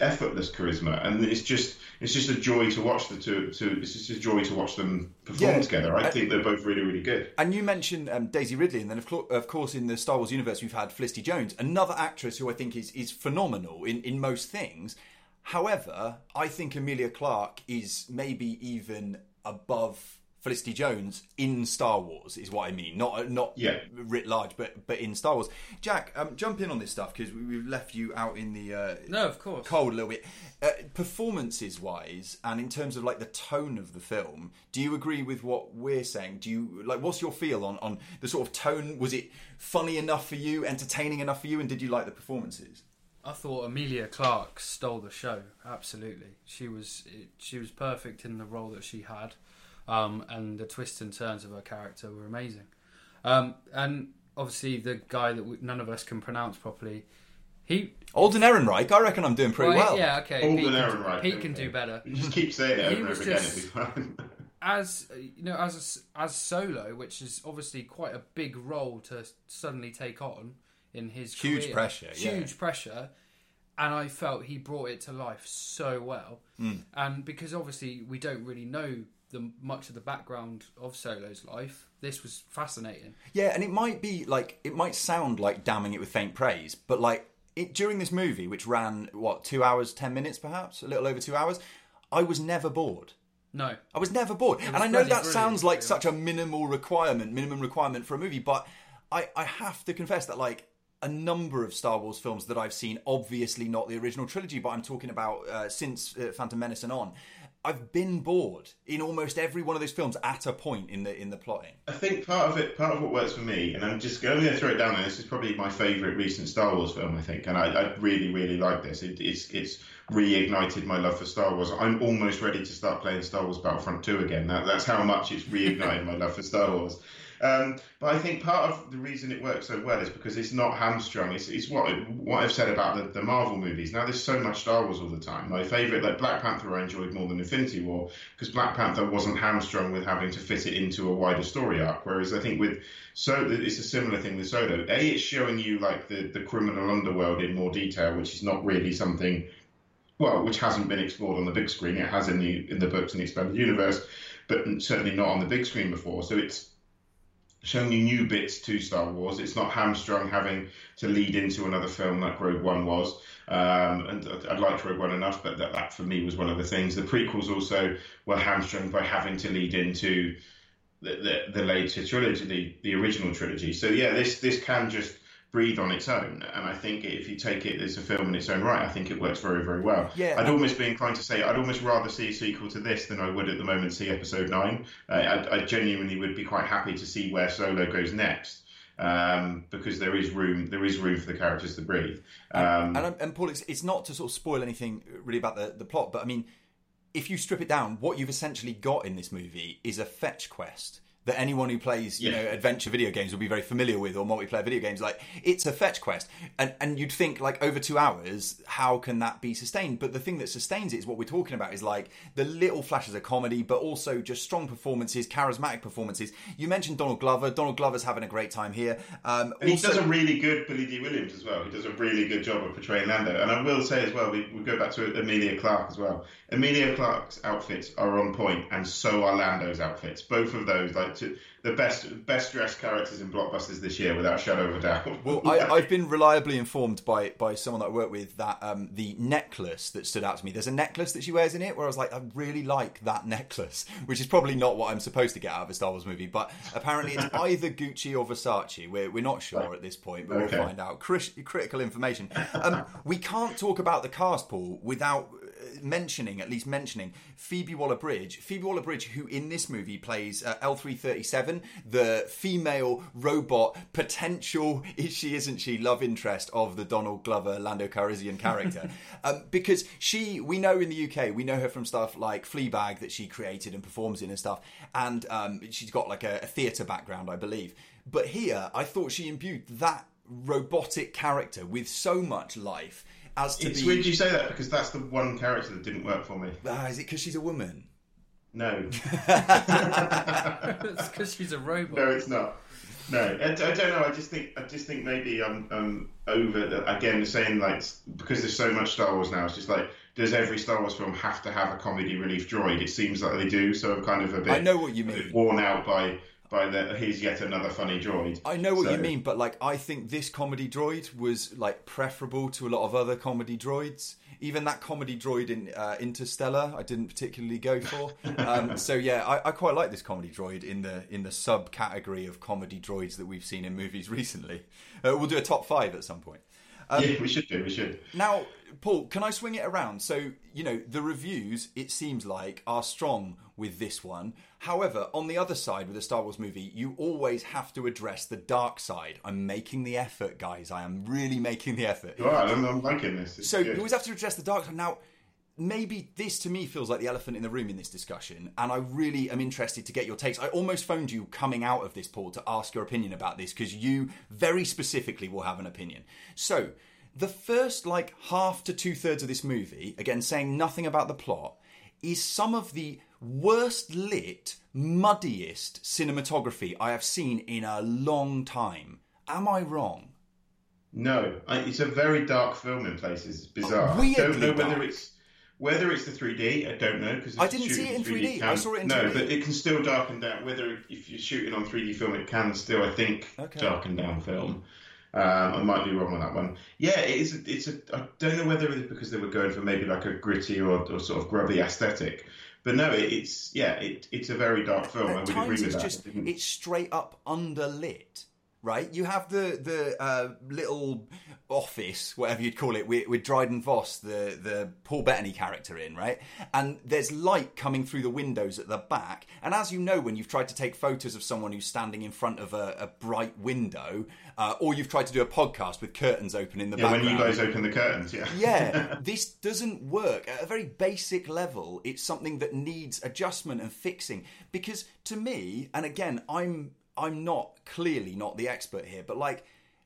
effortless charisma, and it's just it's just a joy to watch the two. To, it's just a joy to watch them perform Yeah. together. I think they're both really, really good. And you mentioned um, Daisy Ridley, and then of, cour- of course in the Star Wars universe we've had Felicity Jones, another actress who I think is is phenomenal in in most things. However, I think Emilia Clarke is maybe even above Felicity Jones in Star Wars, is what I mean. Not not Yeah. writ large, but but in Star Wars. Jack, um, jump in on this stuff because we, we've left you out in the uh, No, of course. cold a little bit. Uh, performances wise, and in terms of like the tone of the film, do you agree with what we're saying? Do you like what's your feel on on the sort of tone? Was it funny enough for you, entertaining enough for you, and did you like the performances? I thought Emilia Clarke stole the show. Absolutely, she was she was perfect in the role that she had, um, and the twists and turns of her character were amazing. Um, and obviously, the guy that we, none of us can pronounce properly, he Alden Ehrenreich, I reckon I'm doing pretty well. yeah, okay, Alden Pete, can, Ehrenreich, Pete can do better. You just keep saying it over and over again. just- It'll be fine. *laughs* as uh, you know, as as Solo, which is obviously quite a big role to suddenly take on in his Huge career. pressure, yeah. huge pressure, and I felt he brought it to life so well. Hmm. And because obviously we don't really know the much of the background of Solo's life, this was fascinating. Yeah, and it might be like it might sound like damning it with faint praise, but like it during this movie, which ran what two hours ten minutes, perhaps a little over two hours, I was never bored. No. I was never bored. was And I know that sounds like such a minimal requirement, minimum requirement for a movie, but I, I have to confess that like a number of Star Wars films that I've seen, obviously not the original trilogy, but I'm talking about uh, since uh, Phantom Menace and on, I've been bored in almost every one of those films at a point in the in the plotting. I think part of it, part of what works for me, and I'm just going to throw it down there. This is probably my favourite recent Star Wars film, I think, and I, I really, really like this. It, it's it's reignited my love for Star Wars. I'm almost ready to start playing Star Wars Battlefront 2 again. That, that's how much it's reignited my love for Star Wars. Um, but I think part of the reason it works so well is because it's not hamstrung. It's, it's what what I've said about the, the Marvel movies. Now there's so much Star Wars all the time. My favourite, like Black Panther, I enjoyed more than Infinity War because Black Panther wasn't hamstrung with having to fit it into a wider story arc. Whereas I think with so it's a similar thing with Solo. A, it's showing you like the the criminal underworld in more detail, which is not really something well, which hasn't been explored on the big screen. It has in the in the books and the expanded universe, but certainly not on the big screen before. So it's showing you new bits to Star Wars. It's not hamstrung having to lead into another film like Rogue One was. Um, and I liked Rogue One enough, but that, that for me was one of the things. The prequels also were hamstrung by having to lead into the, the, the later trilogy, the, the original trilogy. So yeah, this this can just breathe on its own. And I think if you take it as a film in its own right, I think it works very, very well. Yeah. I'd almost be inclined to say I'd almost rather see a sequel to this than I would at the moment see Episode Nine. Uh, I, I genuinely would be quite happy to see where Solo goes next. Um, because there is room, there is room for the characters to breathe. Um, and, and Paul, it's, it's not to sort of spoil anything really about the, the plot, but I mean, if you strip it down, what you've essentially got in this movie is a fetch quest that anyone who plays, you Yeah. know, adventure video games will be very familiar with, or multiplayer video games. Like it's a fetch quest, and and you'd think like over two hours, how can that be sustained? But the thing that sustains it is what we're talking about is like the little flashes of comedy, but also just strong performances, charismatic performances. You mentioned Donald Glover. Donald Glover's having a great time here. Um, And he also- does a really good Billy Dee Williams as well. He does a really good job of portraying Lando. And I will say as well, we, we go back to Emilia Clarke as well. Emilia Clarke's outfits are on point, and so are Lando's outfits. Both of those, like to, the best best dressed characters in blockbusters this year, without a shadow of a doubt. Well, I, I've been reliably informed by by someone that I work with that um, the necklace that stood out to me. There's a necklace that she wears in it where I was like, I really like that necklace, *laughs* which is probably not what I'm supposed to get out of a Star Wars movie, but apparently it's *laughs* either Gucci or Versace. We're we're not sure at this point, but Okay. we'll find out. Cris- critical information. Um, we can't talk about the cast, Paul, without mentioning, at least mentioning, Phoebe Waller Bridge. Phoebe Waller Bridge, who in this movie plays uh, L337, the female robot potential, is she, isn't she, love interest of the Donald Glover, Lando Calrissian character. *laughs* um, because she, we know in the UK, we know her from stuff like Fleabag that she created and performs in and stuff. And um, she's got like a, a theatre background, I believe. But here, I thought she imbued that robotic character with so much life as to it's be. weird you say that because that's the one character that didn't work for me. Ah, is it because she's a woman? No, *laughs* it's because she's a robot. no, it's not. No, I, I don't know. I just think I just think maybe I'm, I'm over the, again saying like because there's so much Star Wars now. It's just like does every Star Wars film have to have a comedy relief droid? It seems like they do. So I'm kind of a bit I know what you mean. worn out by by the here's yet another funny droid. I know what So- you mean, but like I think this comedy droid was like preferable to a lot of other comedy droids. Even that comedy droid in uh, Interstellar, I didn't particularly go for. *laughs* Um, so yeah, I, I quite like this comedy droid in the in the subcategory of comedy droids that we've seen in movies *laughs* recently. Uh, we'll do a top five at some point. yeah, we should do. We should. Now, Paul, can I swing it around? So, you know, the reviews, it seems like, are strong with this one. However, on the other side, with a Star Wars movie, you always have to address the dark side. I'm making the effort, guys. I am really making the effort. All right, I'm, I'm liking this. It's So, good. you always have to address the dark side. Now, maybe this to me feels like the elephant in the room in this discussion, and I really am interested to get your takes. I almost phoned you coming out of this, Paul, to ask your opinion about this because you very specifically will have an opinion. So, the first like half to two thirds of this movie, again saying nothing about the plot, is some of the worst lit, muddiest cinematography I have seen in a long time. Am I wrong? No, I, it's a very dark film in places. It's bizarre. I don't Weirdly know whether dark. it's whether it's the 3D. I don't know because I didn't see it in 3D. I saw it in no, 2D. but it can still darken down. Whether if you're shooting on 3D film, it can still, I think, Okay. darken down film. Um, I might be wrong on that one. Yeah, it is. A, it's a. I don't know whether it's because they were going for maybe like a gritty or, or sort of grubby aesthetic, but no, it, it's yeah, it, it's a very dark film. I At would agree with it's that. just it's straight up underlit. Right, you have the the uh, little office, whatever you'd call it, with, with Dryden Voss, the the Paul Bettany character in, right? And there's light coming through the windows at the back. And as you know, when you've tried to take photos of someone who's standing in front of a, a bright window, uh, or you've tried to do a podcast with curtains open in the yeah, when you guys open the curtains, yeah. yeah, *laughs* this doesn't work. At a very basic level, it's something that needs adjustment and fixing. Because to me, and again, I'm I'm not clearly not the expert here, but like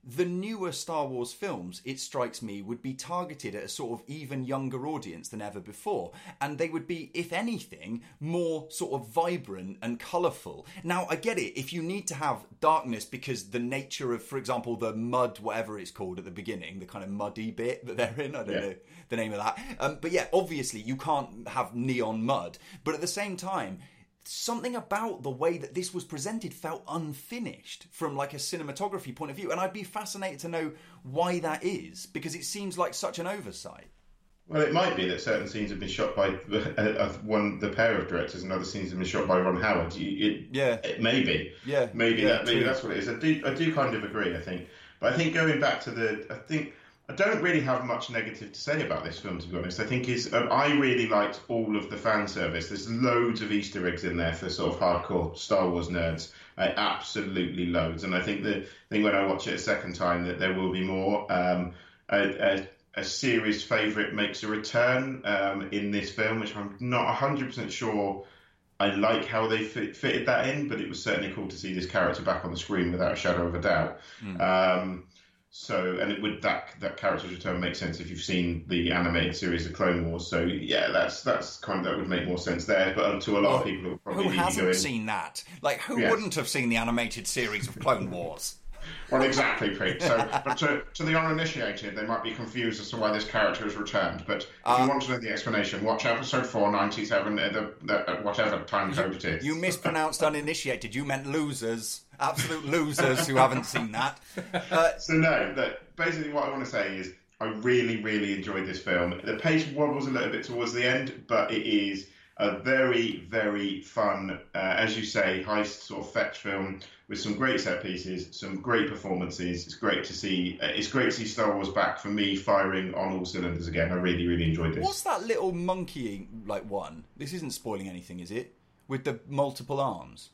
the newer Star Wars films, it strikes me, would be targeted at a sort of even younger audience than ever before. And they would be, if anything, more sort of vibrant and colourful. Now, I get it, if you need to have darkness because the nature of, for example, the mud, whatever it's called at the beginning, the kind of muddy bit that they're in, I don't Yeah. know the name of that. Um, but yeah, obviously, you can't have neon mud. But at the same time, something about the way that this was presented felt unfinished from like a cinematography point of view and i'd be fascinated to know why that is because it seems like such an oversight Well, it might be that certain scenes have been shot by uh, one, the pair of directors, and other scenes have been shot by Ron Howard. You- It, Yeah. it may be. Yeah, maybe yeah, that. Maybe true. that's what it is. I do. I do kind of agree. I think, but I think going back to the, I think I don't really have much negative to say about this film. To be honest, I think is um, I really liked all of the fan service. There's loads of Easter eggs in there for sort of hardcore Star Wars nerds. Uh, absolutely loads, and I think the thing when I watch it a second time that there will be more. Um, a, a, a series favourite makes a return um, in this film, which I'm not 100% sure I like how they fit, fitted that in, but it was certainly cool to see this character back on the screen without a shadow of a doubt. Um, so, and it would that that character's return make sense if you've seen the animated series of Clone Wars. So, yeah, that's that's kind of that would make more sense there. But to a lot of people, probably who hasn't going, seen that like who Yes. wouldn't have seen the animated series of clone wars Well, exactly, Pete. So, but to, to the uninitiated, they might be confused as to why this character has returned. But if Uh, you want to know the explanation, watch episode 497 at the, the, at whatever time code it is. you mispronounced uninitiated you meant losers absolute losers who haven't seen that uh, So no, that basically what I want to say is I really, really enjoyed this film. The pace wobbles a little bit towards the end, but it is a very, very fun, uh, as you say, heist sort of fetch film with some great set pieces, some great performances. It's great to see. Uh, it's great to see Star Wars back for me, firing on all cylinders again. I really, really enjoyed this. What's that little monkey like one? This isn't spoiling anything, is it? With the multiple arms.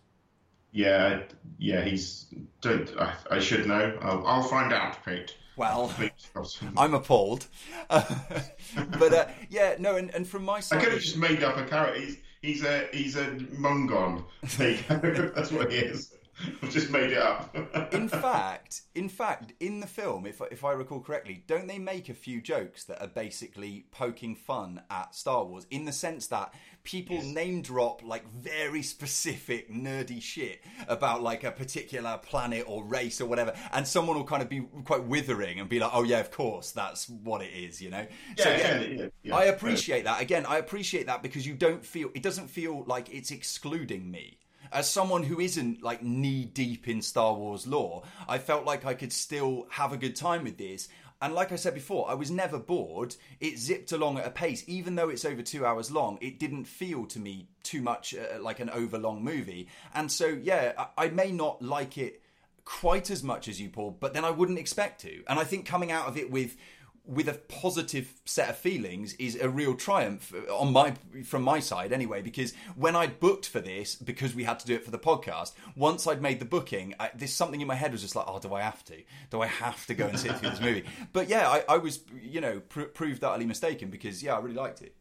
Yeah, yeah. He's. Don't. I, I should know. I'll, I'll find out, Pete. Well, *laughs* I'm appalled. *laughs* but uh, yeah, no, and, and from my side, I could have just made up a character. He's he's a he's a Mungon. There you go. *laughs* That's what he is. I've *laughs* just made it up. *laughs* in fact, in fact, in the film, if if I recall correctly, don't they make a few jokes that are basically poking fun at Star Wars in the sense that people name drop like very specific nerdy shit about like a particular planet or race or whatever, and someone will kind of be quite withering and be like, "Oh yeah, of course, that's what it is," you know. so Yeah, yeah, yeah, yeah. I appreciate that. Again, I appreciate that because you don't feel it doesn't feel like it's excluding me. As someone who isn't like knee deep in Star Wars lore, I felt like I could still have a good time with this. And like I said before, I was never bored. It zipped along at a pace, even though it's over two hours long. It didn't feel to me too much uh, like an overlong movie. And so, yeah, I, I may not like it quite as much as you, Paul, but then I wouldn't expect to. And I think coming out of it with with a positive set of feelings is a real triumph on my from my side anyway because when I booked for this because we had to do it for the podcast once I'd made the booking I, there's something in my head was just like oh do I have to do I have to go and sit through this movie *laughs* but yeah I, I was you know pr- proved utterly mistaken because yeah I really liked it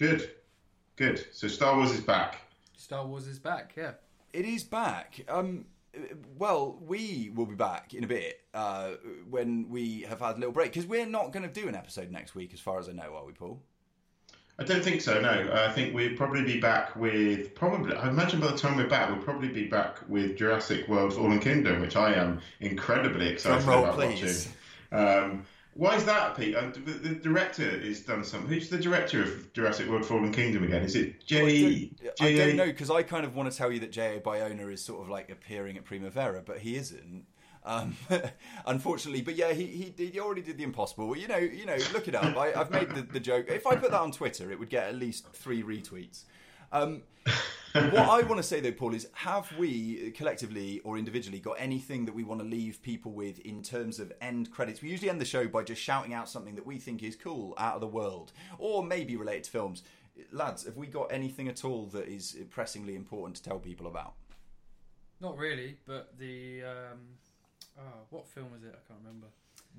Good, good. So Star Wars is back. Star Wars is back. Yeah. It is back. Um, well, we will be back in a bit uh, when we have had a little break because we're not going to do an episode next week, as far as I know, are we, Paul? I don't think so. No, I think we'll probably be back with probably. I imagine by the time we're back, we'll probably be back with Jurassic World: Fallen Kingdom, which I am incredibly excited Drum about watching. Um, why is that, Pete? Uh, the, the director has done something. Who's the director of Jurassic World: Fallen Kingdom again? Is it J? I J- don't know because I kind of want to tell you that J.A. Bayona is sort of like appearing at Primavera, but he isn't. Um, *laughs* unfortunately, but yeah, he, he he already did the impossible. You know, you know, look it up. I, I've made the, the joke. If I put that on Twitter, it would get at least three retweets. Um, what I *laughs* want to say though, Paul, is have we collectively or individually got anything that we want to leave people with in terms of end credits? We usually end the show by just shouting out something that we think is cool out of the world, or maybe related to films. Lads, have we got anything at all that is pressingly important to tell people about? Not really, but the um, oh, what film was it? I can't remember.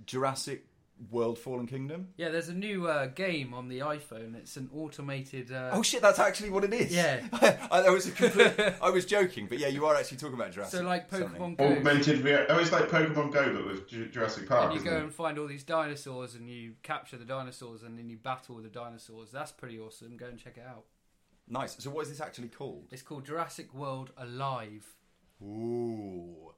Jurassic World Fallen Kingdom? Yeah, there's a new uh, game on the iPhone. It's an automated. Uh, Oh shit, that's actually what it is. Yeah. *laughs* I, I was a complete, *laughs* I was joking, but yeah, you are actually talking about Jurassic. so like something. Pokemon Go, Augmented reality. Oh, it's like Pokemon Go, but with Ju- Jurassic Park. and you isn't go it? and find all these dinosaurs, and you capture the dinosaurs, and then you battle the dinosaurs. That's pretty awesome. Go and check it out. Nice. So what is this actually called? It's called Jurassic World Alive. Ooh.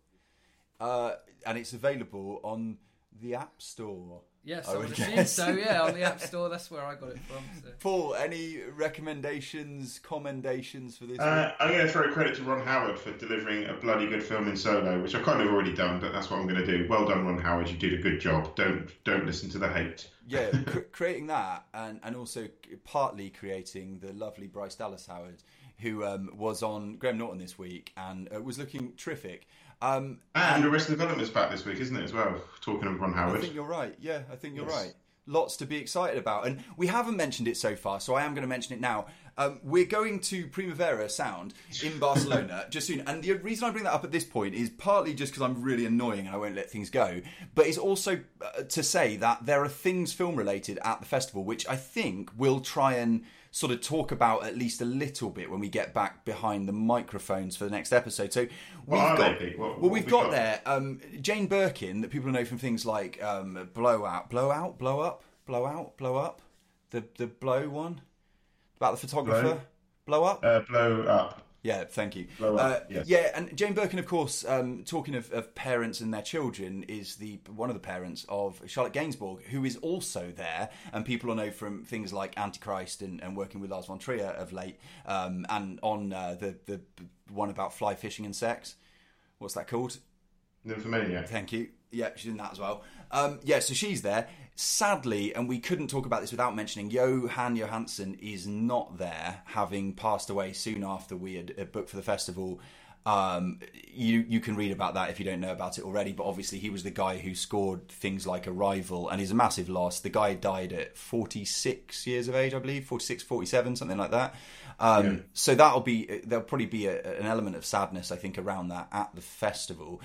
Uh, and it's available on the App Store. Yes, I I would would assume guess. so. Yeah, on the App *laughs* Store. That's where I got it from. So. Paul, any recommendations, commendations for this? Uh, I'm going to throw credit to Ron Howard for delivering a bloody good film in Solo, which I've kind of already done, but that's what I'm going to do. Well done, Ron Howard. You did a good job. Don't don't listen to the hate. yeah, *laughs* cr- creating that and, and also partly creating the lovely Bryce Dallas Howard, who um, was on Graham Norton this week and uh, was looking terrific. Um, And Arrested Development's back this week, isn't it, as well? Talking of Ron Howard. I think you're right. Yeah, I think you're Yes. right. Lots to be excited about, and we haven't mentioned it so far, so I am going to mention it now. Um, we're going to Primavera Sound in Barcelona *laughs* just soon, and the reason I bring that up at this point is partly just because I'm really annoying and I won't let things go, but it's also uh, to say that there are things film related at the festival which I think we'll try and sort of talk about at least a little bit when we get back behind the microphones for the next episode. So What we've are got? What- well, what we've we got got? there um, Jane Birkin, that people know from things like um, Blowout, Blowout, Blow Up, Blowout, Blow Up, the the Blow one about the photographer, Blow Up. Uh, blow up. Yeah, thank you. Blow Uh, yes. Yeah, and Jane Birkin, of course, um, talking of, of parents and their children, is the one of the parents of Charlotte Gainsbourg, who is also there, and people will know from things like Antichrist and, and working with Lars von Trier of late, um, and on uh, the the one about fly fishing and sex. What's that called? Nymphomania. Thank you. Yeah, she's in that as well. Um, yeah, so she's there. Sadly, and we couldn't talk about this without mentioning, Jóhann Jóhannsson is not there, having passed away soon after we had uh, booked for the festival. Um, you you can read about that if you don't know about it already. But obviously, he was the guy who scored things like Arrival, and he's a massive loss. The guy died at 46 years of age, I believe, 46, 47, something like that. Um, Yeah. So that'll be there'll probably be a, an element of sadness, I think, around that at the festival.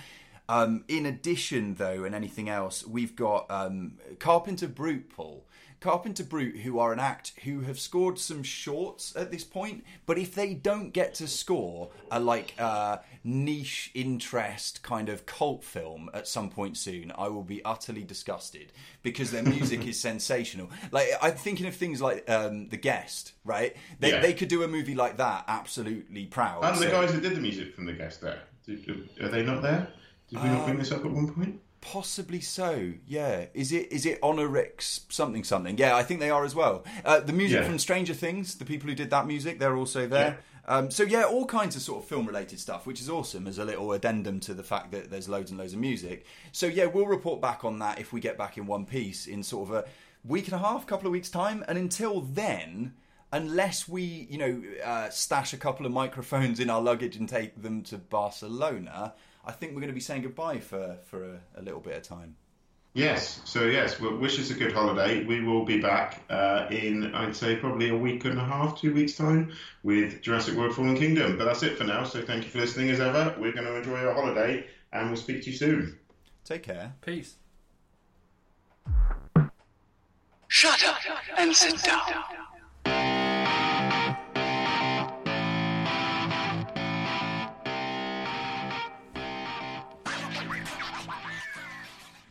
Um, in addition, though, and anything else, we've got um, Carpenter Brut, Paul. Carpenter Brut, who are an act who have scored some shorts at this point, but if they don't get to score a like uh, niche interest kind of cult film at some point soon, I will be utterly disgusted because their music is *laughs* sensational. Like I'm thinking of things like um, The Guest, right? They, Yeah. they could do a movie like that absolutely proud. And the guys that did the music from the guest there. Are they not there? Did we not bring this up at one point? Possibly so. Yeah. Is it is it Honorix something something? Yeah, I think they are as well. Uh, the music Yeah. from Stranger Things, the people who did that music, they're also there. Um, so yeah, all kinds of sort of film related stuff, which is awesome as a little addendum to the fact that there's loads and loads of music. So yeah, we'll report back on that if we get back in one piece in sort of a week and a half, couple of weeks time. And until then, unless we you know uh, stash a couple of microphones in our luggage and take them to Barcelona, I think we're going to be saying goodbye for for a, a little bit of time. Yes. So yes, well, wish us a good holiday. We will be back uh, in, I'd say, probably a week and a half, two weeks time, with Jurassic World: Fallen Kingdom. But that's it for now. So thank you for listening, as ever. We're going to enjoy our holiday, and we'll speak to you soon. Take care. Peace. Shut up and sit down.